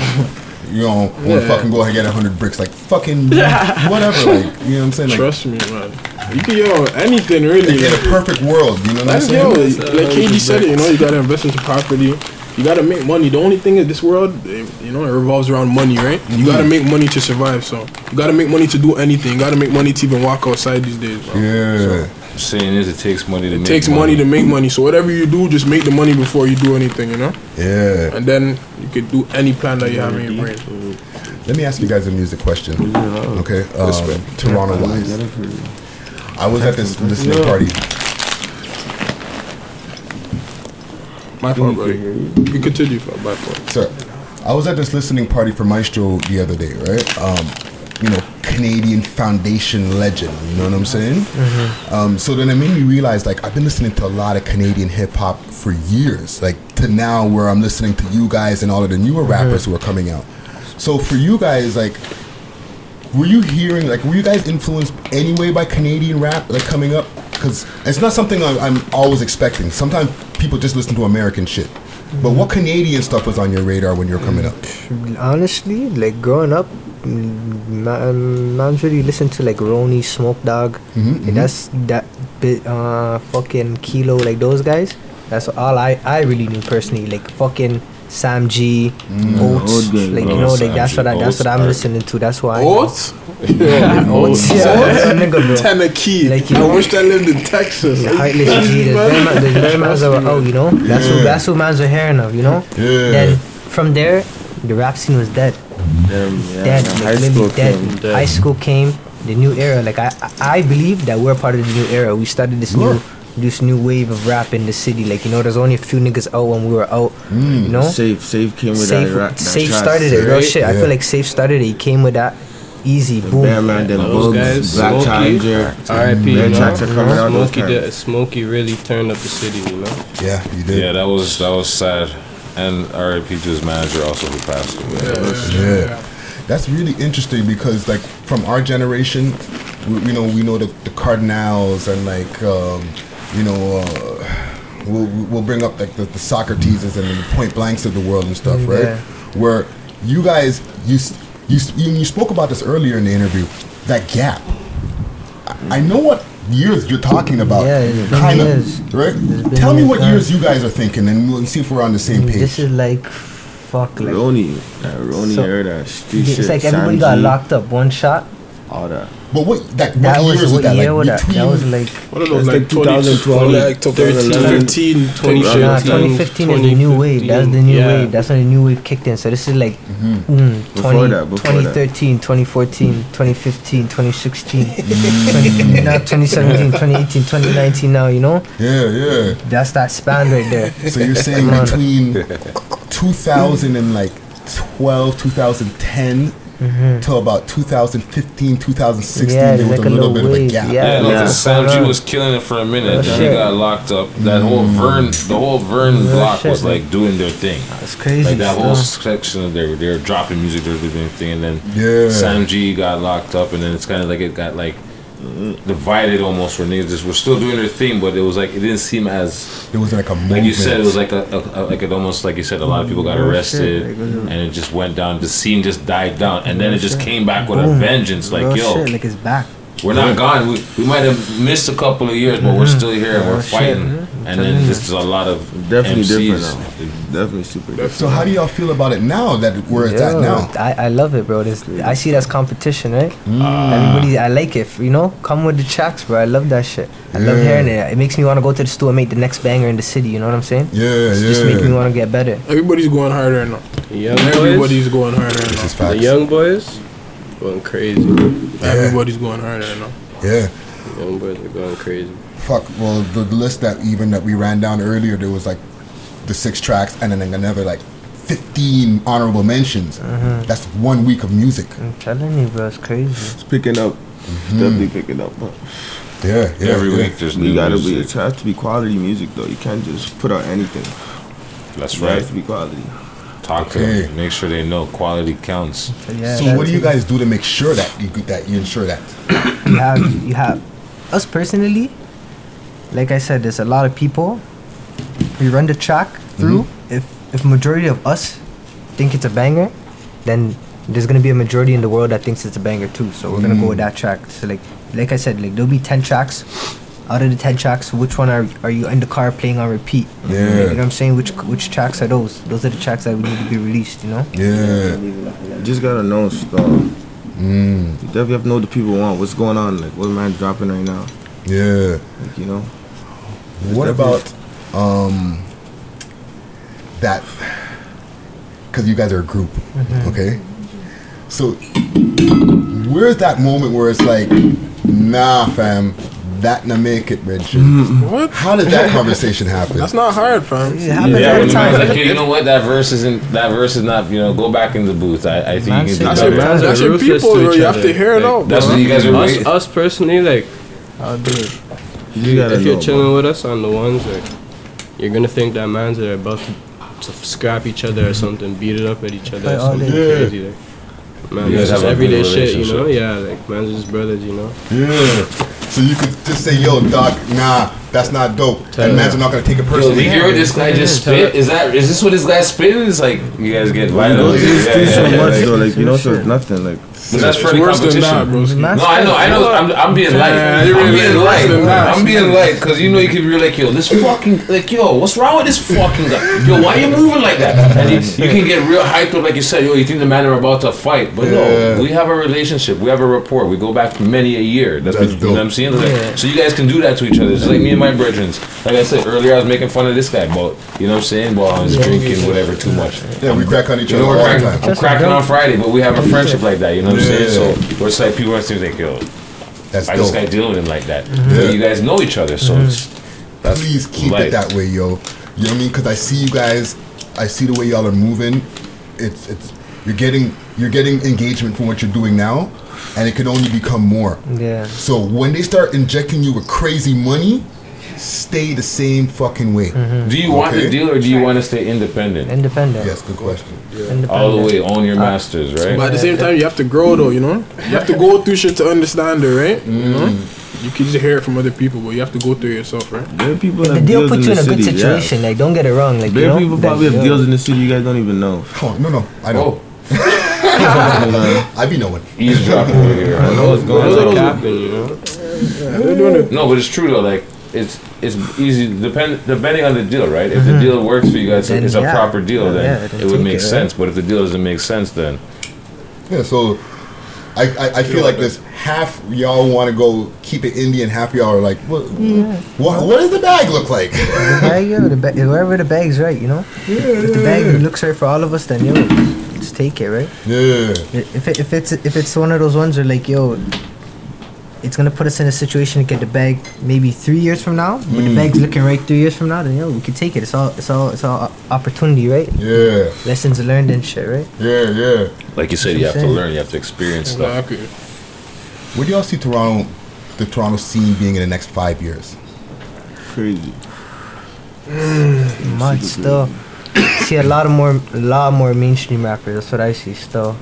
you know, want to Yeah. fucking go ahead and get a hundred bricks. Like fucking whatever. Like you know what I'm saying? Like, Trust me, man. You can yo anything really. in a perfect world, you know what I'm That's saying? yo, like KD said it, you know, you gotta invest into property. You gotta make money. The only thing in this world, eh, you know, it revolves around money, right? You gotta make money to survive. So you gotta make money to do anything. You gotta make money to even walk outside these days, bro. Yeah. saying is, it takes money to It make takes money to make money. So whatever you do, just make the money before you do anything, you know. Yeah. And then you could do any plan that you have in your brain. Let me ask you guys a music question. Okay. This Um, way. Toronto wise. I was at this listening party. My fault, buddy. You continue, for my fault. Sir, I was at this listening party for Maestro the other day, right? Um, you know, Canadian Foundation legend. You know what I'm saying? Mm-hmm. Um, so then it made me realize, like, I've been listening to a lot of Canadian hip hop for years, like to now where I'm listening to you guys and all of the newer rappers who are coming out. So for you guys, like, were you hearing, like, were you guys influenced anyway by Canadian rap, like coming up? Because it's not something I'm, I'm always expecting. Sometimes people just listen to American shit. But what Canadian stuff was on your radar when you were coming up? Honestly, like growing up, mm, ma- um, man's really listen to like Roni, Smoke Dawg. Mhm, Like, that's that bit, uh, fucking Kilo, like those guys. That's all I I really knew personally. Like fucking Sam G, Mm. Oats, Old like you know, like that's what I, that's what I'm listening to. That's why. Oats? Yeah, Oats, yeah, Oats, a nigga, bro. Tennessee. Like, you I know- wish I lived in Texas. The Heartless G, there's very, man, there's very mans that were out, you know. That's who Yeah. that's who mans are hearing of, you know. Yeah. Then from there, the rap scene was dead. Them, yeah, dead, man, like high school dead. came. High school came, the new era. Like I, I I believe that we're part of the new era. We started this new this new wave of rap in the city. Like you know, there's only a few niggas out when we were out. Mm. You know, Safe, safe came with Safe, that rap. Safe started it. Real right? shit. I feel like Safe started it. He came with that. Easy, boom. Bearman, them Those Bugs, guys, Black Smokey, Challenger, R.I.P. You know, tracks are coming out Smokey, times. did, Smokey really turned up the city. You know. Yeah, you did. Yeah, that was that was sad. And R.I.P. to his manager also who passed away. Yeah. That's really interesting because like from our generation, we, you know, we know the, the Kardinals and like, um, you know, uh, we'll, we'll bring up like the, the Saukrateses and the Point Blanks of the world and stuff, right? Yeah. Where you guys, you, s- you, you, you spoke about this earlier in the interview, that gap. I, I know what years you're talking about. Yeah, it's been kind years. of, right? been Tell me what man. years you guys are thinking and we'll see if we're on the same mm, page. This is like, fuck, like. Roni, that Roni So, era, that street It's shit. like everybody got locked up one shot. All that. But what that, That what was years what is that? year like was that? That between- was like What are those That's like like 2012, 2012, like 2015, 2015, Nah, 2015 is the new wave. That's the new yeah. wave. That's when the new wave kicked in. So this is like Mm-hmm. mm, Before that, before 2013, 2014, 2015, 2016, 20, now 2017, 2018, 2019 now, you know? Yeah, yeah. That's that span right there. So you're saying between 2000 and like 12, 2010 Mhm. till about 2015, 2016, Yeah, there was like a a little little bit of a gap. yeah. Yeah, no, Yeah. 'cause Sam G was killing it for a minute. Real then he got locked up. That whole Vern, the whole Vern Real block shit, was man. like doing their thing. That's crazy. Like that whole section of there, they were dropping music, they were doing their thing, and then Yeah. Sam G got locked up, and then it's kind of like it got like divided almost. Where niggas just were still doing their thing, but it was like it didn't seem as it was like a like you said, it was like a, a, a like it almost like you said, a lot of people got oh, arrested, like, it was a- and it just went down. The scene just died down, and then it oh, just came back with a vengeance. Like Real yo, shit, like it's back. We're not gone. We, we might have missed a couple of years, but we're still here and we're Real shit, fighting. And then this is a lot of Definitely MCs. different now. Definitely super different. so how do y'all feel about it now that where it's at Yo, now? I, I love it, bro. This, I see it as competition, right? Mm. Everybody, I like it. You know, come with the tracks, bro. I love that shit. I love hearing it. It makes me want to go to the store and make the next banger in the city. You know what I'm saying? Yeah, It's yeah. just make me want to get better. Everybody's going harder now. The young boys, Everybody's going harder This is now. the young boys, going crazy. Everybody's going harder now. Yeah. Young boys are going crazy. Fuck. Well, the list that even that we ran down earlier, there was like the six tracks and then another like 15 honorable mentions. Mm-hmm. That's one week of music. I'm telling you, bro. It's crazy. It's picking up. It's definitely picking up. But Yeah, yeah. Every yeah. week there's new you gotta be. It has to be quality music though. You can't just put out anything. That's It right. has to be quality. Talk to Okay. them. Make sure they know quality counts. So, yeah, So what do you guys do to make sure that you that you ensure that? you have you have us personally like i said there's a lot of people we run the track through Mm-hmm. if if majority of us think it's a banger then there's gonna be a majority in the world that thinks it's a banger too so we're gonna go Mm. with that track so like like i said like there'll be 10 tracks out of the 10 tracks which one are are you in the car playing on repeat Yeah. you know what i'm saying which which tracks are those those are the tracks that need to be released you know Yeah. You just gotta know stuff. Mm. You definitely have to know what the people want. What's going on? Like what man's dropping right now. Yeah. Like you know. What about um that? Because you guys are a group, okay? So where's that moment where it's like, nah, fam, that na make it, Richard? What? How did that conversation happen? That's not hard, fam. it happens Yeah, all when the the man's time like, "Yo, you know what? That verse isn't. That verse is not. You know, go back in the booth. I, I think Man, you can That's do your, Man's better. are that's your people, bro. You have to hear it Like, out, that's bro. what you guys are Us, waiting. us personally, like, I'll do it. You gotta if you're know, chilling with us on the ones, like, you're gonna think that man's are about to, to scrap each other or something, beat it up at each other or something they- crazy. Like, man, You guys it's just have everyday shit, you know? Yeah, like, man's just brothers, you know? Yeah. So you could just say, yo, doc, nah, that's not dope. Tell and her. man's are not gonna take it Yo, personally. you hear what this guy just spit? Is that is this what this guy spitting? It's like you guys get You violent. know, with it. it's Yeah, still yeah, so yeah, much though. Like you know, so it's nothing. Like But that's It's friendly worse than competition. that, bro. No, I know, I know. I'm, I'm being light. Yeah, I'm you're really being worse light. than that. I'm being light because you know you can be like, yo, this fucking like, yo, what's wrong with this fucking guy? Yo, why are you moving like that? And you, you can get real hyped up, like you said. Yo, you think the man are about to fight, but Yeah. no, we have a relationship. We have a rapport. We go back many a year. That's, That's what, you know what I'm dope. saying. Like, Yeah. So you guys can do that to each other. It's like me and my brethren. Like I said earlier, I was making fun of this guy, but you know what I'm saying. Well, I was drinking whatever too much. Yeah, we crack on each You other know, all we're the cracking, time. I'm cracking on Friday, but we have a friendship like that. You know what I'm saying? Yeah. So it's like people are saying like, yo, That's I just dope. can't deal with him like that. Mm-hmm. Yeah. But you guys know each other, so mm-hmm. it's That's please keep light. it that way, yo. You know what I mean? Because I see you guys. I see the way y'all are moving. It's it's you're getting you're getting engagement from what you're doing now, and it can only become more. Yeah. So when they start injecting you with crazy money, stay the same fucking way. Mm-hmm. Do you want to deal or do you want to stay independent? Independent. Yes, good question. All the way, own your uh, masters, right? But at the same time, you have to grow though, you know. You have to go through shit to understand it, right? You know. Mm. You can just hear it from other people, but you have to go through yourself, right? There are people The deal deals put in you in the a good city, situation. Like, don't get it wrong. Like, There you are know, people probably have deals in the city you guys don't even know. Oh, no, no, I know. Oh. I be knowing. Eavesdrop over here. I know what's going Those are on. capping, you know. they're doing it. No, but it's true though. Like it's it's easy depend depending on the deal, right? If the mm-hmm. deal works for you guys, Then it's a yeah. proper deal. Then Yeah, then it would make it, right? sense. But if the deal doesn't make sense, then Yeah, so I, I, I feel like this half y'all want to go keep it Indian, half y'all are like, what, what, what does the bag look like? The bag, yo, the ba- wherever the bag's right, you know. Yeah, if the bag looks right for all of us, then yo, just take it, right? Yeah. If it, if it's if it's one of those ones where like yo, it's gonna put us in a situation to get the bag maybe three years from now, but the Mm. bag's looking right three years from now, then yo, we can take it. It's all it's all it's all opportunity, right? Yeah. Lessons learned and shit, right? Yeah, yeah. like you said, That's you have I'm to learn. You have to experience stuff. Exactly. Where do y'all see Toronto, the Toronto scene being in the next five years? Crazy. Much still. see a lot of more, a lot more mainstream rappers. That's what I see still.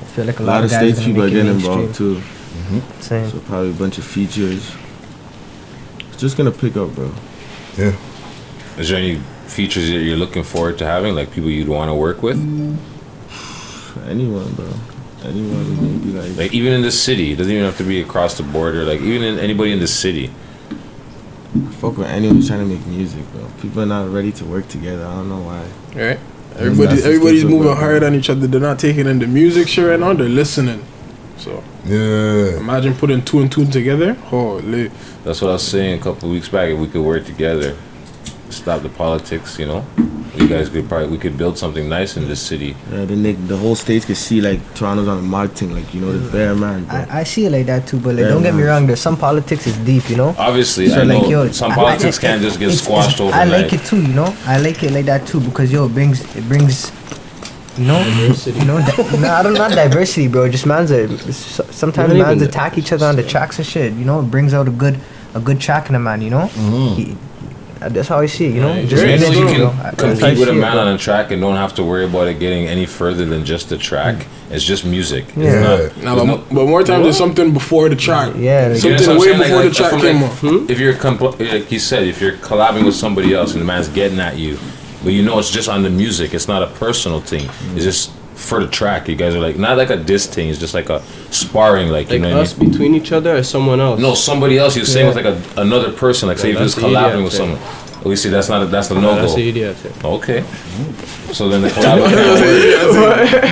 I feel like a, A lot of guys states gonna people are getting mainstream. involved too. Mm-hmm. Same. So probably a bunch of features. It's just gonna pick up, bro. Yeah. Is there any features that you're looking forward to having, like people you'd want to work with? Anyone, bro. Anyone maybe like Like even in the city, it doesn't even have to be across the border. Like even in anybody in the city. fuck with anyone who's trying to make music, bro. People are not ready to work together. I don't know why. Right. Everybody, everybody's moving it, hard on each other. They're not taking in the music shit right now. They're listening. So Yeah. imagine putting two and two together. Holy. That's what I was saying a couple of weeks back. If we could work together, stop the politics, you know, you guys could probably we could build something nice in this city. Yeah, then they, the whole states could see like Toronto's on the marketing, like you know the bear man, bro. I, I see it like that too, but like Yeah, don't get me man. wrong. There's some politics is deep, you know. Obviously, So, I know yo, some I- politics I- can't just get it's- squashed it's- I like it too, you know. I like it like that too because yo, it brings it brings, you know, Diversity. you. Di- no, I don't not diversity, bro. Just man's a, s- sometimes Not man's even attack each other on the tracks and shit. You know, it brings out a good a good track in a man. You know. Mm-hmm. He- that's how I see it. You know, Yeah, just you know energy, you bro. can I- that's how I compete with a see it, man on a track and don't have to worry about it getting any further than just the track. It's just music. It's Yeah. not, Nah, there's but, no- but more times there's something before the track. Yeah, like- that's Something what I'm way saying, before like, the track came like, off. If you're compl- like he said, if you're collabing with somebody else and the man's getting at you, but you know it's just on the music, it's not a personal thing. It's just for the track. You guys are like not like a diss thing. It's just like a sparring, like you Like know. us I mean? between each other or someone else? No, somebody else. You're saying Yeah. with like a, another person. Like say Yeah, if he was that's the idiot collabing with thing. someone. Oh, you see, that's not a, that's the Yeah, no go. that's the idiot. Okay. So then the collab can't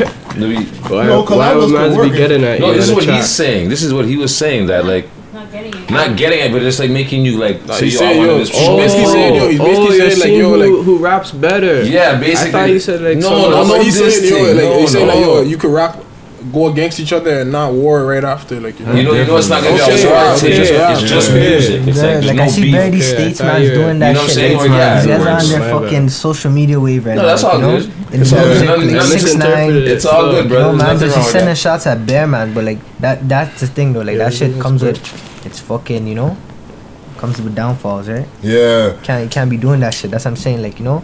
work. Let me- Why, why would mans be getting at no, you this is what track? he's saying. This is what he was saying that like Not getting it. not getting it, but it's like making you like Nah, say he's yo, saying, yo, wanted this. he's basically saying, yo, he's oh, basically you're saying, like, yo, who, like- who raps better. Yeah, basically. I thought you said like No, someone no, else. No, no, he's this saying, yo, like, no, he's saying, like, yo, you could rap, go against each other and not war right after, like, you know. You know, you know, it's not gonna Okay, be a yeah, war. It's okay, just, yeah, it's just yeah. music. It's Yeah, like like no I see beef. Birdie Okay, I States thought doing that You know what I'm shit. saying? Like, Or, yeah, you guys are on their My bad. fucking social media wave right No, now. that's all you know? good. In It's the all good. like six nine. misinterpreted. It's all good, You bro. know, There's man, nothing just sending shots at Bear Man, but like that that's the thing though. Like that shit comes with it's fucking, you know, comes with downfalls, right? Yeah. Can't can't be doing that shit. That's what I'm saying. Like, you know,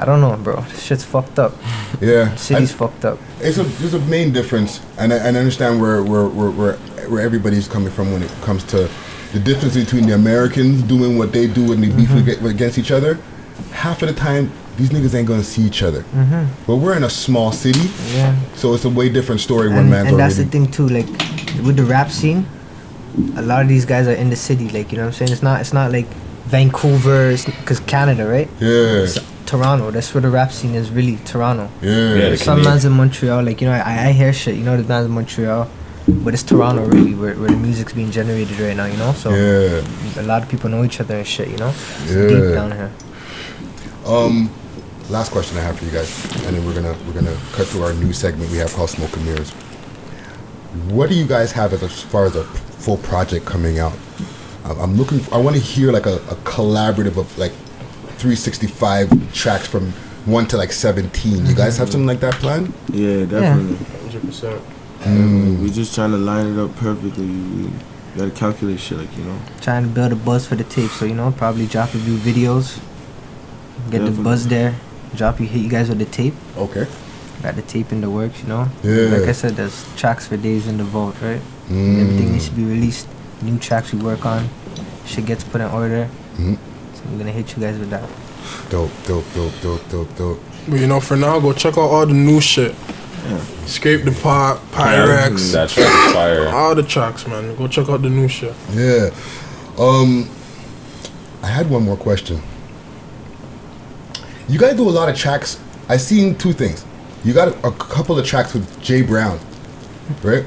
I don't know, bro. This shit's fucked up. Yeah. City's I- fucked up. It's a there's a main difference, and I, and I understand where where, where where where everybody's coming from when it comes to the difference between the Americans doing what they do and they beef Mm-hmm. ag- against each other. Half of the time, these niggas ain't gonna see each other. Mhm. But we're in a small city, Yeah. so it's a way different story when and, man's and that's the thing too like with the rap scene a lot of these guys are in the city like you know what i'm saying it's not it's not like vancouver because canada right Yeah. It's toronto that's where the rap scene is really toronto Yeah. Yeah, some man's in montreal like you know i, I hear shit you know the man's in montreal but it's toronto really where, where the music's being generated right now you know so Yeah. a lot of people know each other and shit you know it's Yeah. deep down here Um, last question I have for you guys, and then we're gonna we're gonna cut to our new segment we have called Smoke and Mirrors. What do you guys have as, as far as a full project coming out? I'm I'm looking. I want to hear like a, a collaborative of like 365 tracks from one to like 17. You guys have something like that planned? Yeah, definitely. Hundred percent. Mm. We just trying to line it up perfectly. We gotta calculate shit, like you know. Trying to build a buzz for the tape, so you know, probably drop a few videos, get the buzz there, drop you hit you guys with the tape. Okay. Got the tape in the works, you know. Yeah. Like I said, there's tracks for days in the vault, right? Mm. Everything needs to be released. New tracks we work on, shit gets put in order. Mhm. So I'm gonna hit you guys with that. Dope, dope, dope, dope, dope, dope. But you know, for now, go check out all the new shit. Scrape the pot, Pyrex. That track is fire. All the tracks, man. Go check out the new shit. Yeah. Um, I had one more question. You guys do a lot of tracks. I seen two things. You got a, a couple of tracks with Jay Brown, right?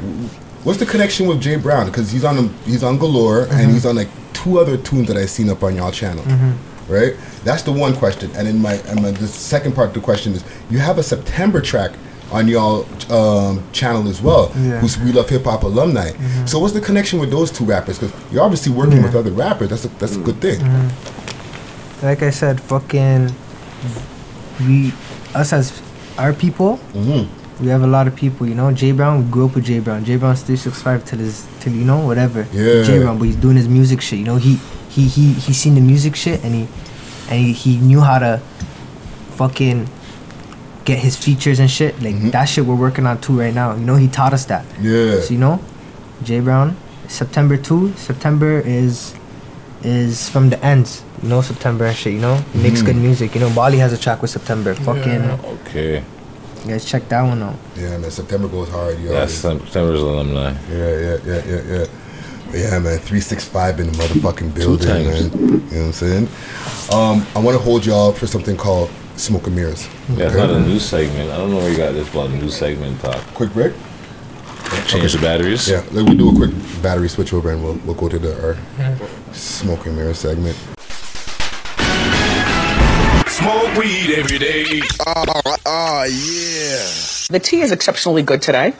What's the connection with Jay Brown? Because he's on the, he's on Galore and Mhm. he's on like two other tunes that I seen up on y'all channel, Mhm. right? That's the one question. And in my and my, the second part of the question is you have a September track on y'all um, channel as well, Yeah. who's We Love Hip Hop alumni. Mhm. So what's the connection with those two rappers? Because you're obviously working Yeah. with other rappers. That's a that's a good thing. Mhm. Like I said, fucking, we, us as our people, Mhm. We have a lot of people. You know, Jay Brown. We grew up with Jay Brown. Jay Brown's three six five till his till you know whatever. Yeah. Jay Brown, but he's doing his music shit. You know, he he he he seen the music shit and he and he, he knew how to fucking get his features and shit. Like that shit we're working on too right now. You know, he taught us that. Yeah. So you know, Jay Brown, September two. September is is from the ends. You know, September and shit. You know, he makes Mhm. good music. You know, Bali has a track with September. Fucking, Okay. You guys check that one out. Yeah, man. September goes hard. Yo. That's September's alumni. Yeah, yeah, yeah, yeah, yeah. Yeah, man. Three six five in the motherfucking building, times. man. You know what I'm saying? Um, I want to hold y'all for something called Smoke and Mirrors. Yeah, it's not a new segment. I don't know where you got this about new segment talk. Quick break. Change the batteries. Yeah, let me do a quick battery switch over and we'll, we'll go to the our Smoke and mirror segment. Smoke weed every day. Oh, yeah. The tea is exceptionally good today.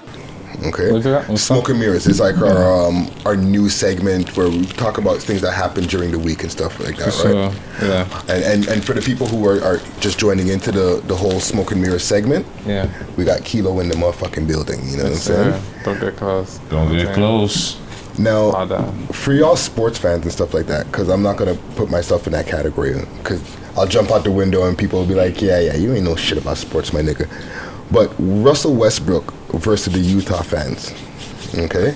Okay. Smoke and Mirrors is like our um, our new segment where we talk about things that happen during the week and stuff like that, For right? sure, yeah. And, and and for the people who are, are just joining into the, the whole Smoke and mirror segment, Yeah. we got Kilo in the motherfucking building. You know Yes, what I'm saying? sir. Don't get close. Don't get Okay. close. Now, for y'all sports fans and stuff like that, because I'm not gonna put myself in that category, because I'll jump out the window and people will be like, "Yeah, yeah, you ain't know shit about sports, my nigga." But Russell Westbrook versus the Utah fans, okay?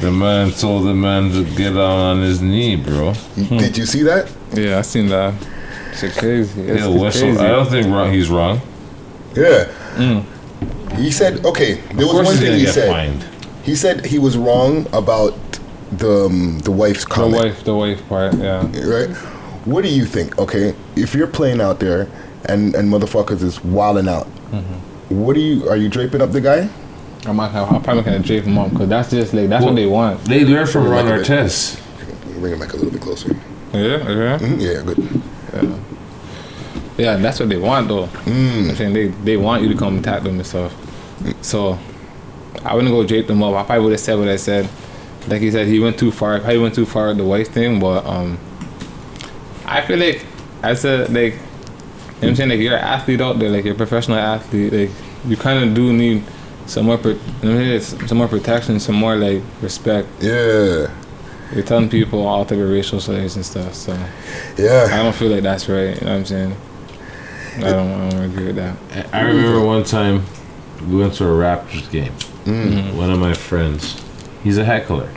The man told the man to get down on his knee, bro. Hmm. Did you see that? Yeah, I seen that. Shit crazy. It's, Yeah, it's Wessel, crazy. I don't think wrong, he's wrong. Yeah. Hmm. He said, okay, there Of was course one he's thing gonna he get said. fined. He said he was wrong about the um, the wife's comment. The wife, the wife part, yeah. Right? What do you think? Okay, if you're playing out there and and motherfuckers is wilding out, what do you are you draping up the guy? I'm, not, I'm probably gonna drape him up because that's just like that's Well, what they want. They learn from Bring it Ron back a bit. Artest. Bring him back a little bit closer. Yeah, yeah, Mhm, yeah, good. yeah. Yeah, that's what they want though. Mm. I'm saying they they want you to come attack them and stuff. So I wouldn't go drape them up. I probably would have said what I said. Like he said, he went too far. He went too far with the wife thing, but um, I feel like as a like, you know what I'm saying like you're an athlete out there, like you're a professional athlete, like you kind of do need some more, pro- you know what I'm saying, it's some more protection, some more like respect. Yeah. You're telling people all type of racial slurs and stuff, so yeah, I don't feel like that's right. You know what I'm saying? I don't, I don't agree with that. I remember one time we went to a Raptors game. Mm. One of my friends, he's a heckler.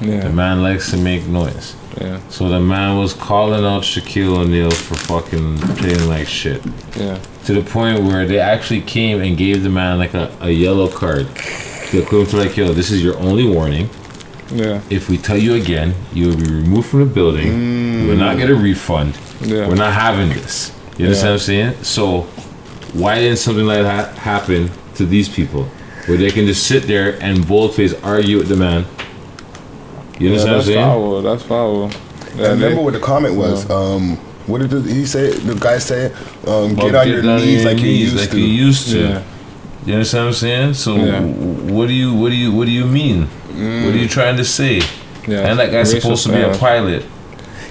Yeah. The man likes to make noise. Yeah. So the man was calling out Shaquille O'Neal for fucking playing like shit. Yeah. To the point where they actually came and gave the man like a, a yellow card. The equivalent to like, yo, this is your only warning. Yeah. If we tell you again, you will be removed from the building. Mm. You will not get a refund. Yeah. We're not having this. You understand Yeah. what I'm saying? So why didn't something like that happen to these people? Where they can just sit there and boldface argue with the man. You Yeah, understand that's what I'm saying? foul. That's foul. I Yeah, remember they- what the comment was. Um, what did the, he say? The guy said, um, Well, "Get on your down knees like you used like to." you used to. Yeah. You understand what I'm saying? So Yeah. what do you what do you what do you mean? What are you trying to say? Yeah. And that guy's Racial supposed to be a pilot.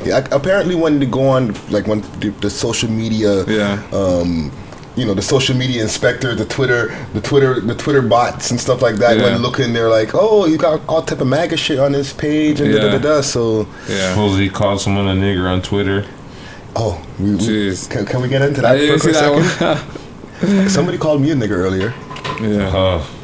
Yeah, ac- apparently when they go on, like when the, the social media, Yeah. um, you know, the social media inspector, the Twitter, the Twitter, the Twitter bots and stuff like that. Yeah. When looking, they're like, oh, you got all type of MAGA shit on this page and da da da da. So, Yeah. Supposedly he called someone a nigger on Twitter. oh, we, we, can, can we get into I that for a didn't see quick that second? one. Somebody called me a nigger earlier. yeah. Oh.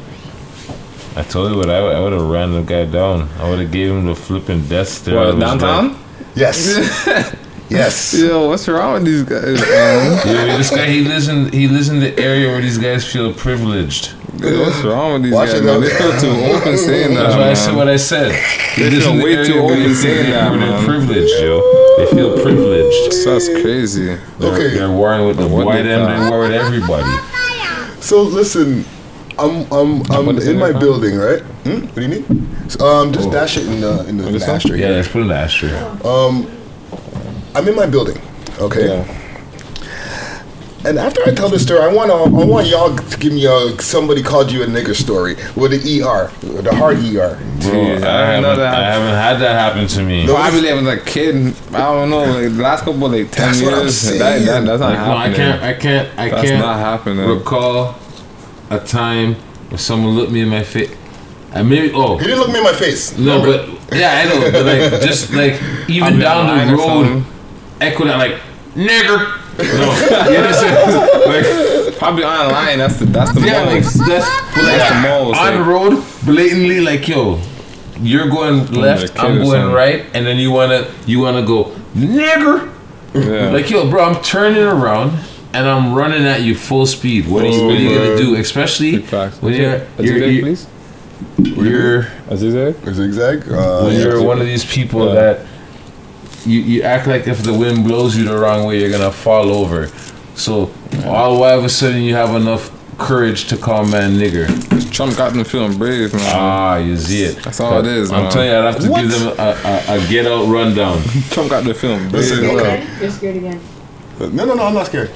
I told you what I, I would have ran the guy down. I would have gave him the flipping death stare. I What, downtown? like- Yes. yes. Yo, what's wrong with these guys, man? Yeah, this guy he lives in he lives in the area where these guys feel privileged. Yo, what's wrong with these Watch guys, man? They feel too open saying that, That's why I said what I said. They feel in the way too open saying feel that, they're man. privileged, yo. They feel privileged. That's crazy. They're, Okay. they're warring with the What white the end. fuck? They war with everybody. So listen, I'm I'm I'm What is in my huh? building, right? Hmm? What do you need? So, um, just dash it in the in the, in the ashtray. Yeah, let's put it in the ashtray. Um, I'm in my building, okay. Yeah. And after I tell this story, I want I want y'all to give me a somebody called you a nigger story with the ER, the hard ER. Bro, Jeez, I, I haven't, that. I haven't had that happen to me. Probably when I was a kid. I don't know, like the last couple of like ten That's what I'm years. saying. That, that, that's not Like, no, I can't. I can't. I That's can't not happening. recall a time where someone looked me in my face. I maybe oh He didn't look me in my face. no, Remember? but yeah, I know. But like just like even I'm down the or road, something. echo that like nigger. No, you understand? Like Probably online. That's the that's the yeah, like most. that's but like That's the most, on the like- road, blatantly like yo. You're going left, I'm going right, and then you wanna you wanna go nigger. yeah. Like yo, bro, I'm turning around and I'm running at you full speed. What are you, what are you gonna do? Especially Big facts. when you're A you're, zigzag, you're, please. you're A zigzag. A zigzag. Uh, when you're one of these people Yeah. that you, you act like if the wind blows you the wrong way, you're gonna fall over. So all why of a sudden you have enough courage to call man nigger. Trump got them feeling brave, man. Ah, you see it. That's all it is, I'm man. telling you, I'd have to What? give them a, a, a get out rundown. Trump got them feeling brave. Listen, okay. You're scared again. No, no, no, I'm not scared.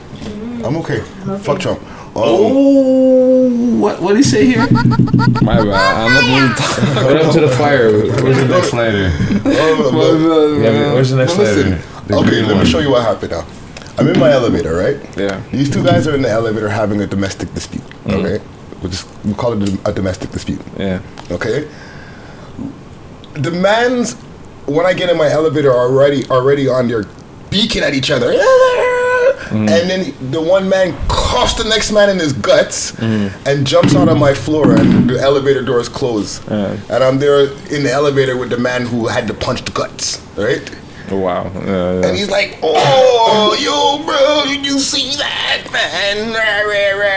I'm okay. Fuck Trump. Um, Oh, what what did he say here? My bad. I'm not going to talk. Right up to the fire. Where's the next lighter? but- Yeah, where's the next but listen, lighter? The okay, let one. me show you what happened now. I'm in my elevator, right? Yeah. These two guys are in the elevator having a domestic dispute. Okay, we'll just we call it a, a domestic dispute. Yeah. Okay. The man's when I get in my elevator already already on there beaking at each other. Mm. And then the one man coughs the next man in his guts mm. and jumps out on my floor and the elevator doors close. Yeah. And I'm there in the elevator with the man who had to punch the guts, right? Wow. Yeah, And he's like, "Oh, yo, bro, did you see that, man?"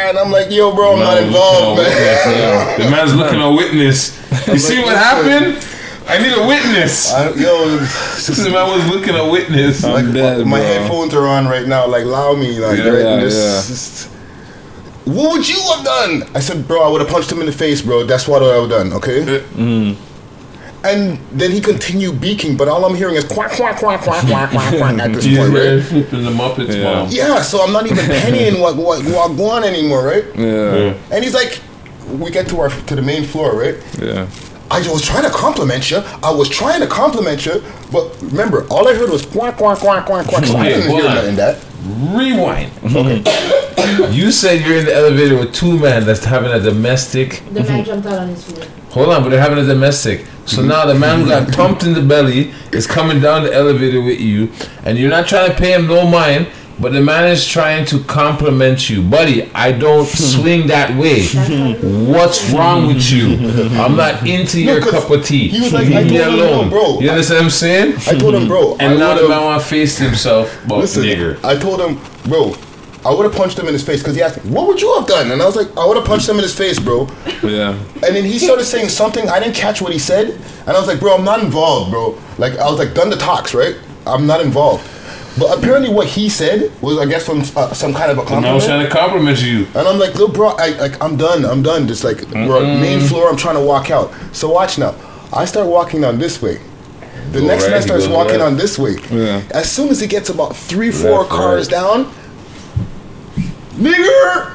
And I'm like, "Yo, bro, I'm not involved, man." The man's looking a witness. You see what happened? I need a witness. I, yo, The man was looking a witness. like dead, my bro. headphones are on right now. Like, allow me, like, Yeah, right? yeah, This- yeah. this- what would you have done? I said, bro, I would have punched him in the face, bro. That's what I would have done, okay? Mm. And then he continued beaking, but all I'm hearing is quack, quack, quack, quack, quack, quack, quack at this point, there right? flipping the Muppets, Yeah. mom. Yeah, so I'm not even pennying what what what going on anymore, right? Yeah. And he's like, we get to our to the main floor, right? Yeah. I was trying to compliment you. I was trying to compliment you, but remember, all I heard was quack, quack, quack, quack, quack. So I didn't hear nothing that. Rewind. Mm-hmm. You said you're in the elevator with two men that's having a domestic. The man mm-hmm. jumped out on his feet. Hold on, but they're having a domestic. So Mm-hmm. now the man who got mm-hmm. pumped in the belly is coming down the elevator with you, and you're not trying to pay him no mind, but the man is trying to compliment you. Buddy, I don't hmm. swing that way. What's wrong with you? I'm not into your 'cause cup of tea. he was like, Leave I me told alone. no, bro. You understand what I'm saying? I told him, bro. I And now the man want to face himself about Listen, nigger. I told him, bro. I would have punched him in his face because he asked me, "What would you have done?" And I was like, "I would have punched him in his face, bro." Yeah. And then he started saying something. I didn't catch what he said, and I was like, "Bro, I'm not involved, bro." Like I was like, "Done the talks, right? I'm not involved." But apparently, what he said was, I guess, from uh, some kind of a The man was compliment. trying to compliment you. And I'm like, look, bro, I, like, I'm done. I'm done. Just like, we're on main floor. I'm trying to walk out. So watch now. I start walking down this way. The Go next right, man starts walking left. on this way. Yeah. As soon as he gets about three, four Left, cars right. down, nigger.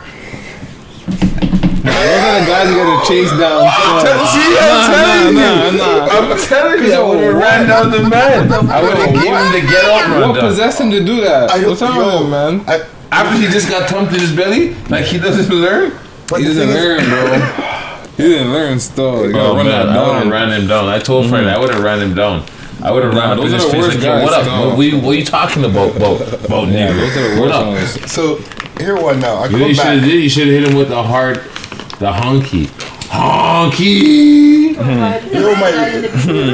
Those are the guys who get to chase down. I'm tell- see, I'm telling you. Nah, nah. I'm telling you, I would have ran down the man. I would have gave him the get out run. What possessed him to do that? What's wrong with him, man? After he just got thumped in his belly, like he doesn't learn. he doesn't learn, bro. He didn't learn still. You gotta Oh run man, that I would have ran him down. I told Fred I mm-hmm. would have ran him down. I would have Nah, ran up in those his are the face worst like, yo, guys, what up? no. What, what, you- you talking about, about, about Yeah, nigga? those are the What up? So here one now. I You come you should have back. did. You should have hit him with the hard, the honky, honky. You know my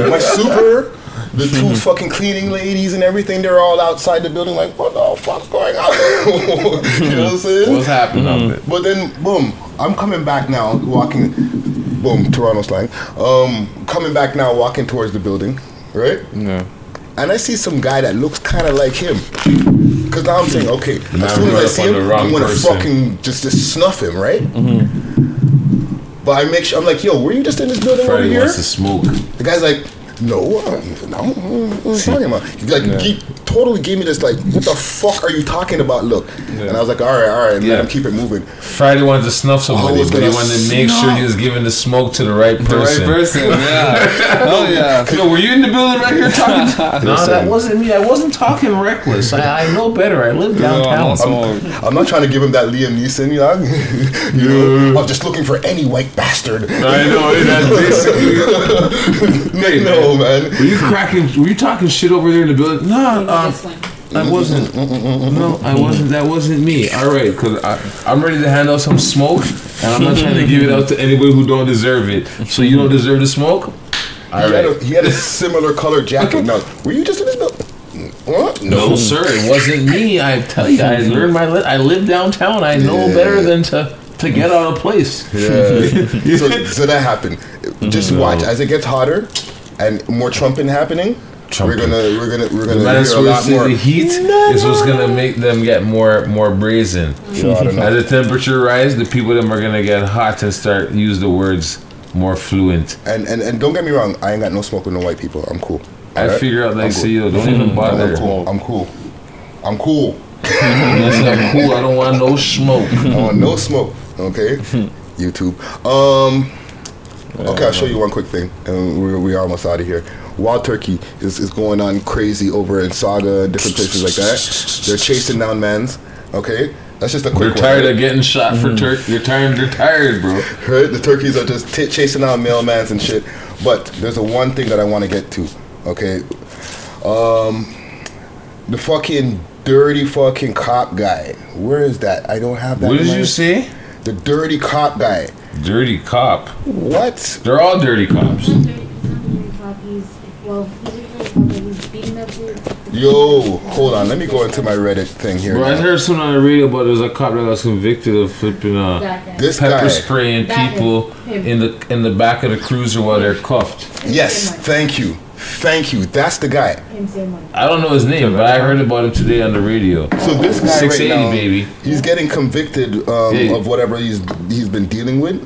my super, the two fucking cleaning ladies and everything. They're all outside the building, like, what the fuck's going on? you know what I'm saying? What's happening up there? But then, boom, I'm coming back now, walking. Boom, Toronto slang. Um, coming back now, walking towards the building, right? Yeah. And I see some guy that looks kind of like him. Cause now I'm saying, okay, Man as soon as I see him, I'm gonna person. fucking just, just snuff him, right? Mm-hmm. But I make sure I'm like, yo, were you just in this building over here? wants to smoke. The guy's like, no, no, what are you talking about? He like he totally gave me this like, what the fuck are you talking about? Look, and I was like, all right, all right, and let him keep it moving. Friday wanted to snuff somebody, was but he wanted to make sure he was giving the smoke to the right person. The right person, yeah. oh yeah. Yo, were you in the building right here talking? no, Listen. that wasn't me. I wasn't talking reckless. I, I know better. I live downtown. I'm, I'm not trying to give him that Liam Neeson, you know. you know I'm just looking for any white bastard. I know, that's basically. no, man. Were you cracking? Were you talking shit over there in the building? No, uh, I wasn't. No, I wasn't. That wasn't me. All right, because I'm ready to hand out some smoke, and I'm not trying to give it out to anybody who don't deserve it. So you don't deserve the smoke. All he, had a, he had a similar color jacket. Now, were you just in this building? What? No, sir, it wasn't me. I tell you, I learned my. Li- I live downtown. I know Yeah. better than to to get out of place. Yeah. so, so that happened. Just Mhm. watch as it gets hotter and more trumping happening. We're gonna we're gonna we're gonna man hear a lot more. the heat is what's gonna make them get more more brazen. Yeah, I don't know. As the temperature rise, the people them are gonna get hot and start use the words more fluent. And, and and don't get me wrong, I ain't got no smoke with no white people. I'm cool. I Alright? figure out like I'm yo, don't even bother. I'm cool. I'm cool. I'm cool. Listen, I'm cool. I don't want no smoke. I want no smoke. Okay. YouTube. Um. Okay, I'll show you one quick thing, and we're, we're almost out of here. Wild Turkey is, is going on crazy over in Sauga and different places like that. They're chasing down mans. Okay, that's just a quick. They're tired right? of getting shot for turkey. They're tired. They're tired, bro. Right? The turkeys are just t- chasing out mailmans and shit. But there's a one thing that I want to get to. Okay, um, the fucking dirty fucking cop guy. Where is that? I don't have that. What did my- you say? The dirty cop guy. Dirty cop. What? They're all dirty cops. Well, he's beating up the Yo, hold on. Let me go into my Reddit thing here. Bro, I heard something on the radio about there was a cop that was convicted of flipping uh, guy. This pepper guy. spraying That people him. in the in the back of the cruiser while they're cuffed. Yes, thank you, thank you. That's the guy. him same one. I don't know his name, but I heard about him today on the radio. So this guy six right eighty now, baby. he's getting convicted um, Yeah. of whatever he's he's been dealing with.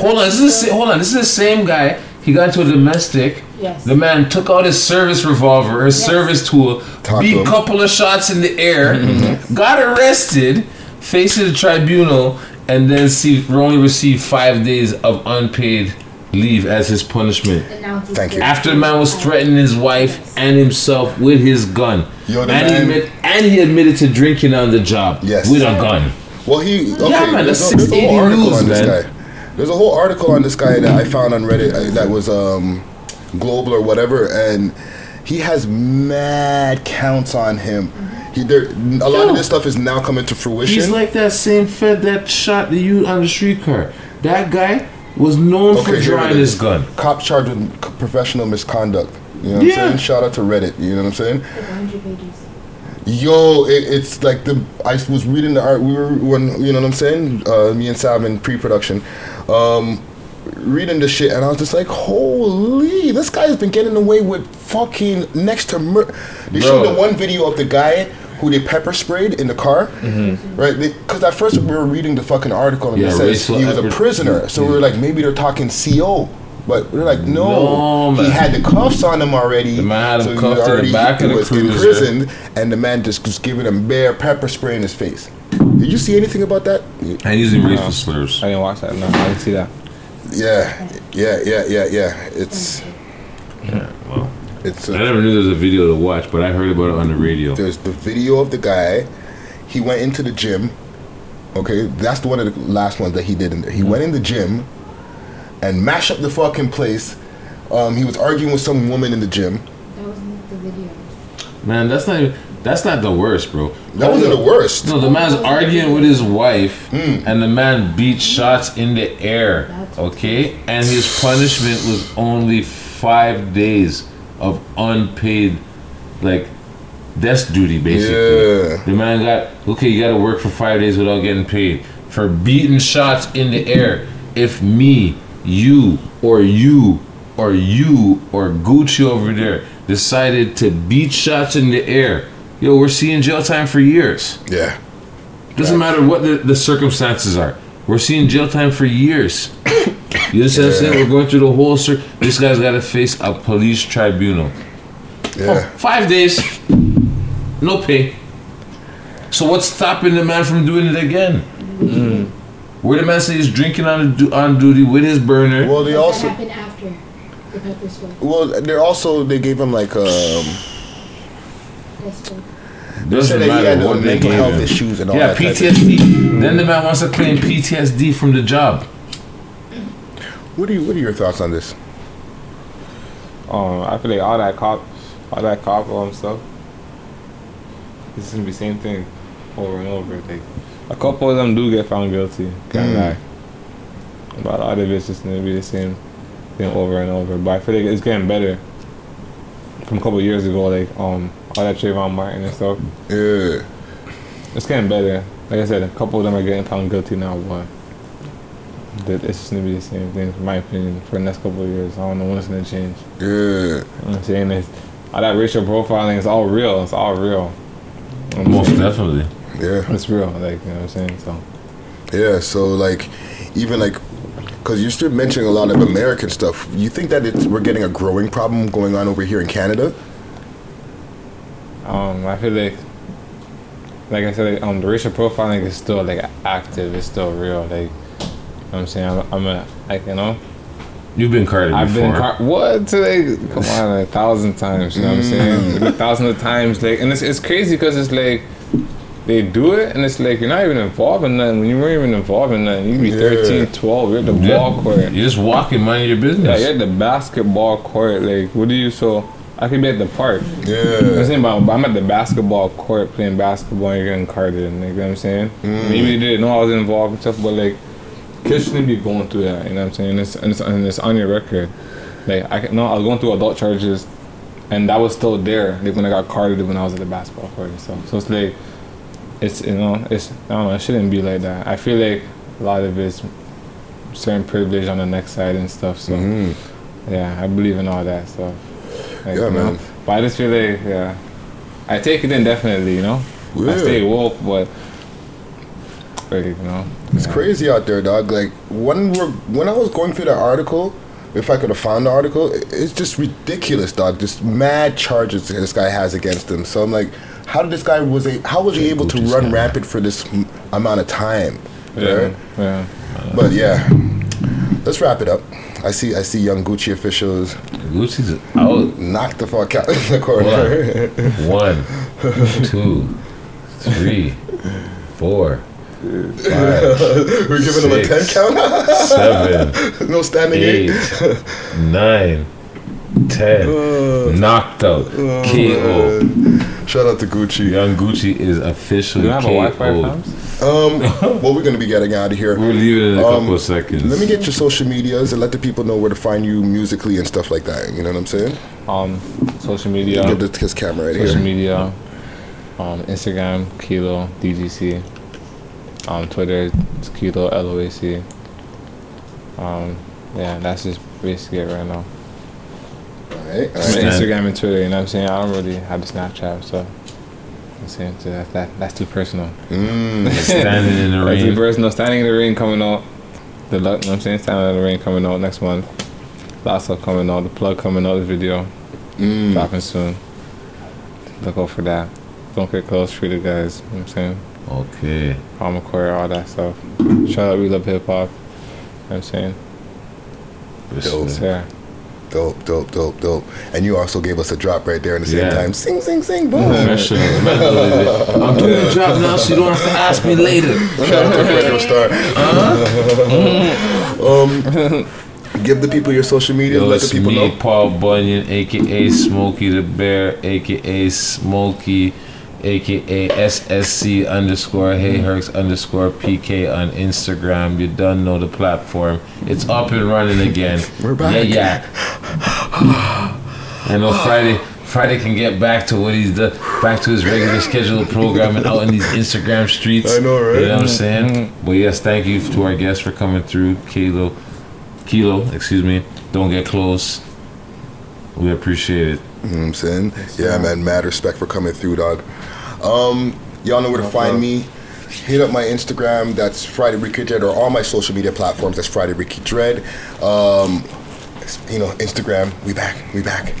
Hold on, this is the, hold on. This is the same guy. He got into a domestic. Yes. The man took out his service revolver, his service tool, Talk beat a couple of shots in the air, mm-hmm. got arrested, facing the tribunal, and then see, only received five days of unpaid leave as his punishment. And now he's Thank you. After the man was threatening his wife and himself with his gun, Yo, and, he admit, and he admitted to drinking on the job Yes. with a gun. Well, he okay. Yeah, man, there's, that's a, 680 whole news, on this man. guy. There's a whole article on this guy that I found on Reddit uh, that was um, global or whatever, and he has mad counts on him. He there a lot of this stuff is now coming to fruition. He's like that same fed that shot the you on the streetcar. That guy was known for here drawing his gun. Cop charged with professional misconduct. You know what Yeah. I'm saying? Shout out to Reddit. You know what I'm saying? 100 pages. Yo, it, it's like the I was reading the art. We were when you know what I'm saying. Uh, me and Sam in pre-production, um, reading the shit, and I was just like, "Holy, this guy's been getting away with fucking next to murder." They showed the one video of the guy who they pepper sprayed in the car, right? Because at first we were reading the fucking article and Mm-hmm. Yeah, it says he was a prisoner, so we were like, maybe they're talking CO. But we're like, no, No, he had the cuffs on him already. The man had him he cuffed to the back of the was cruiser. in prison, and the man just was giving him bare pepper spray in his face. Did you see anything about that? And using No. racial slurs. I didn't watch that. No, I didn't see that. Yeah, yeah, yeah, yeah, yeah. It's Yeah, well, it's. I never knew there was a video to watch, but I heard about it on the radio. There's the video of the guy. He went into the gym. Okay, that's the one of the last ones that he did in there. He mm-hmm. went in the gym and mash up the fucking place. Um, he was arguing with some woman in the gym. That wasn't the video. Man, that's not even, that's not the worst, bro. That wasn't the worst. No, the man's arguing with his wife, and the man beat shots in the air. Okay, and his punishment was only five days of unpaid, like desk duty, basically. Yeah. The man got okay. You got to work for five days without getting paid for beating shots in the air. If me, you, or you, or you, or Gucci over there decided to beat shots in the air, yo, we're seeing jail time for years. Yeah. Doesn't matter what the, the circumstances are. We're seeing jail time for years. You understand what I'm saying? We're going through the whole cir- This guy's got to face a police tribunal. Yeah. Oh, five days, no pay. So what's stopping the man from doing it again? Mm. Where the man say he's drinking on du- on duty with his burner. Well, they That also happened after the pepper spray. well they're also they gave him like um That's the they Doesn't said that he had what they mental gave health him. issues and all yeah, that. type of- PTSD. Then the man wants to claim PTSD from the job. What are you, what are your thoughts on this? Um, I feel like all that cop, all that cop um stuff. This is gonna be the same thing, over and over. Like a couple of them do get found guilty, can't Mm. lie. But a lot of it's just gonna be the same thing over and over. But I feel like it's getting better. From a couple of years ago, like um all that Trayvon Martin and stuff. Yeah. It's getting better. Like I said, a couple of them are getting found guilty now, but that it's just gonna be the same thing, in my opinion, for the next couple of years. I don't know when it's gonna change. Yeah. You know what I'm saying? It's, all that racial profiling is all real. It's all real. You know Most saying? definitely. Yeah. It's real. Like, you know what I'm saying? So, Yeah, so like, even like, because you're still mentioning a lot of American stuff. You think that it's, we're getting a growing problem going on over here in Canada? um, I feel like, like I said, like, um, the racial profiling is still like active. It's still real. Like, you know what I'm saying? I'm, I'm a, like, you know, You've been carded I've before. been car- what like come on a thousand times you know what I'm saying Mm. a thousand of times like and it's, it's crazy because it's like they do it and it's like you're not even involved in nothing when you weren't even involved in nothing you'd be 13 12 you're at the Yeah. ball court You're just walking, minding your business. yeah you're at the basketball court like what do you so I could be at the park Yeah. you know I'm saying but, I'm at the basketball court playing basketball and you're getting carded and you know what I'm saying Mm. maybe they didn't know I was involved and stuff but like kids shouldn't be going through that. You know what I'm saying? It's, and, it's, and it's on your record. Like I know I was going through adult charges, and that was still there. Like when I got carded when I was at the basketball court and stuff. So it's like, it's you know, it's I don't know. It shouldn't be like that. I feel like a lot of it's certain privilege on the next side and stuff. So mm-hmm. yeah, I believe in all that stuff. Like, Yeah, you know? man. But I just feel like yeah, I take it in definitely. You know, Yeah. I stay woke, but. Like, you know, It's crazy out there, dog. Like when we're, when I was going through the article, if I could have found the article, it's just ridiculous, dog. Just mad charges this guy has against him. So I'm like, how did this guy was a how was he able to run rampant for this m- amount of time? Yeah, right? yeah. But yeah, let's wrap it up. I see I see young Gucci officials. Gucci's out. Knock the fuck out in the corner. One, two, three, four, five. We're giving him a ten count. seven, no standing eight. eight, nine, ten. Knocked out. Oh, KO. Shout out to Gucci. Young Gucci is officially Do you have a Wi-Fi, KO'd. Um, well, we're gonna be getting out of here. We're leaving in a Um, couple of seconds. Let me get your social medias and let the people know where to find you musically and stuff like that. You know what I'm saying? Um, social media. Give this his camera right social here. media. Um, Instagram Kilo DGC. Um, Twitter it's Kilo LOAC. Um, yeah, that's just basically it right now. Alright, alright. Instagram and Twitter. You know what I'm saying? I don't really have the Snapchat, so. I'm saying so that, that that's too personal. Mm. Standing in the That's rain. too personal. Standing in the rain coming out. The luck, you know what I'm saying? Standing in the rain coming out next month. Lots of coming out. The plug coming out. The video Mm. dropping soon. Look out for that. Don't get close. Free the guys. You know what I'm saying? Okay. McCoy, all that stuff. Shout out, we love hip hop. You know what I'm saying? Dope. Yeah. Dope, dope, dope, dope. And you also gave us a drop right there in the same Yeah. time. Sing, sing, sing, boom. Professional. I'm doing the drop now, so you don't have to ask me later. Shout out to Fredo Star. um, give the people your social media. Yo, let the people me, know. Paul Bunyan, aka Smokey the Bear, aka Smokey, aka SSC underscore Hey mm-hmm. Herx underscore PK on Instagram. You done know the platform. It's up and running again. We're back. Yeah, yeah. I know Friday. Friday can get back to what he's done, back to his regular scheduled programming out in these Instagram streets. I know, right? You know what I'm mm-hmm. saying? Mm-hmm. But yes, thank you to our guests for coming through. Kilo, Kilo, excuse me. Don't get close. We appreciate it. You know what I'm saying? Yeah, man. Mad respect for coming through, dog. Um, y'all know where to find me. Hit up my Instagram. That's Friday Ricky Dread, or all my social media platforms. That's Friday Ricky Dread. Um, you know, Instagram. We back. We back.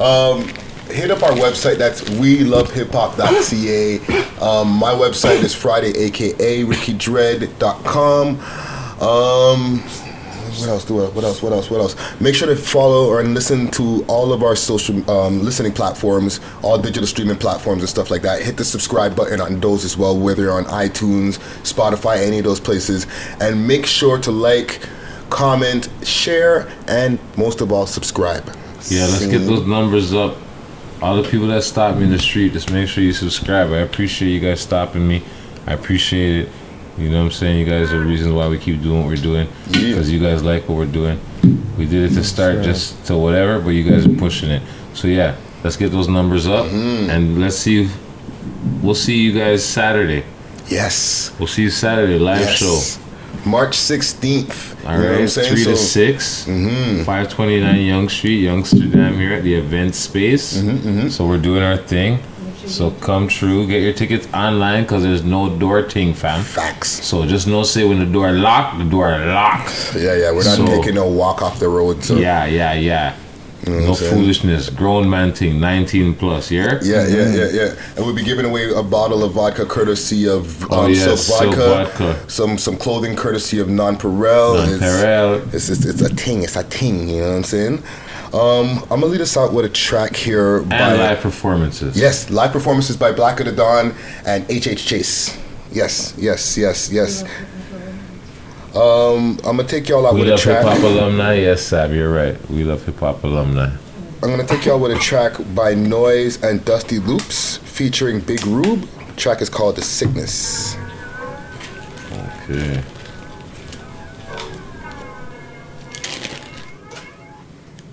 Um, hit up our website. That's we love hip hop.ca. Um, my website is Friday, aka RickyDread.com. Um, what else do what else what else what else make sure to follow or listen to all of our social um, listening platforms all digital streaming platforms and stuff like that hit the subscribe button on those as well whether on itunes spotify any of those places and make sure to like comment share and most of all subscribe Yeah, let's get those numbers up. All the people that stop me in the street, just make sure you subscribe. I appreciate you guys stopping me. I appreciate it. You know what I'm saying? You guys are the reasons why we keep doing what we're doing. Because you guys like what we're doing. We did it to start just to whatever, but you guys are pushing it. So yeah, let's get those numbers up and let's see. We'll see you guys Saturday. Yes. We'll see you Saturday live Yes. show. march 16th All you know what right, three to So- mm-hmm. 6 five twenty nine Yonge Street, Youngsterdam here at the event space. Mm-hmm, So we're doing our thing. So come true, get your tickets online because there's no door ting, fam. Facts. So just no say when the door locked, the door locked. yeah yeah we're not So- taking no walk off the road so Yeah, yeah, yeah. know no foolishness. Grown man thing, 19 plus, yeah? Yeah, yeah, yeah, yeah. And we'll be giving away a bottle of vodka courtesy of Oh, um, yes, Silk Silk vodka, vodka. Some some clothing courtesy of Nonpareil. Nonpareil. It's, it's, it's a ting. It's a ting. You know what I'm saying? Um, I'm gonna lead us out with a track here And by live performances. yes, live performances by Black of the Dawn and HH Chase. Yes, yes, yes, yes. Um, I'm gonna take y'all out We with a track. We love hip hop alumni. Yes, Sab, you're right. We love hip hop alumni. I'm gonna take y'all with a track by Noise and Dusty Loops featuring Big Rube. track is called The Sickness. Okay.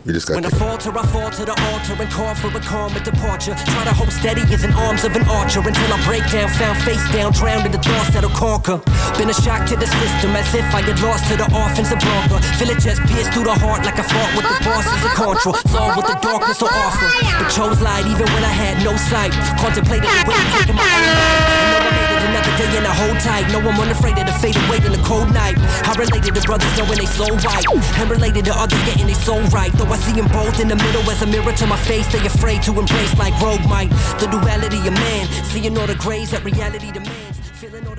We just got When I falter, I fall to the altar and call for a calmer departure. Try to hold steady as in arms of an archer until I break down, found face down, drowned in the thoughts that'll conquer. Been a shock to the system as if I get lost to the offensive bunker. Feel it just pierce through the heart like I fought with the bosses of control. Saw with the darkness so awful, but chose light even when I had no sight. Contemplated the way taking my own life. Made day and I hold tight. No one unafraid of the fate of waiting the cold night. I related to brothers knowing they so right, and related to others getting they so right. Though I see them both in the middle as a mirror to my face, they afraid to embrace like rogue might. The duality of man, seeing all the grays that reality demands.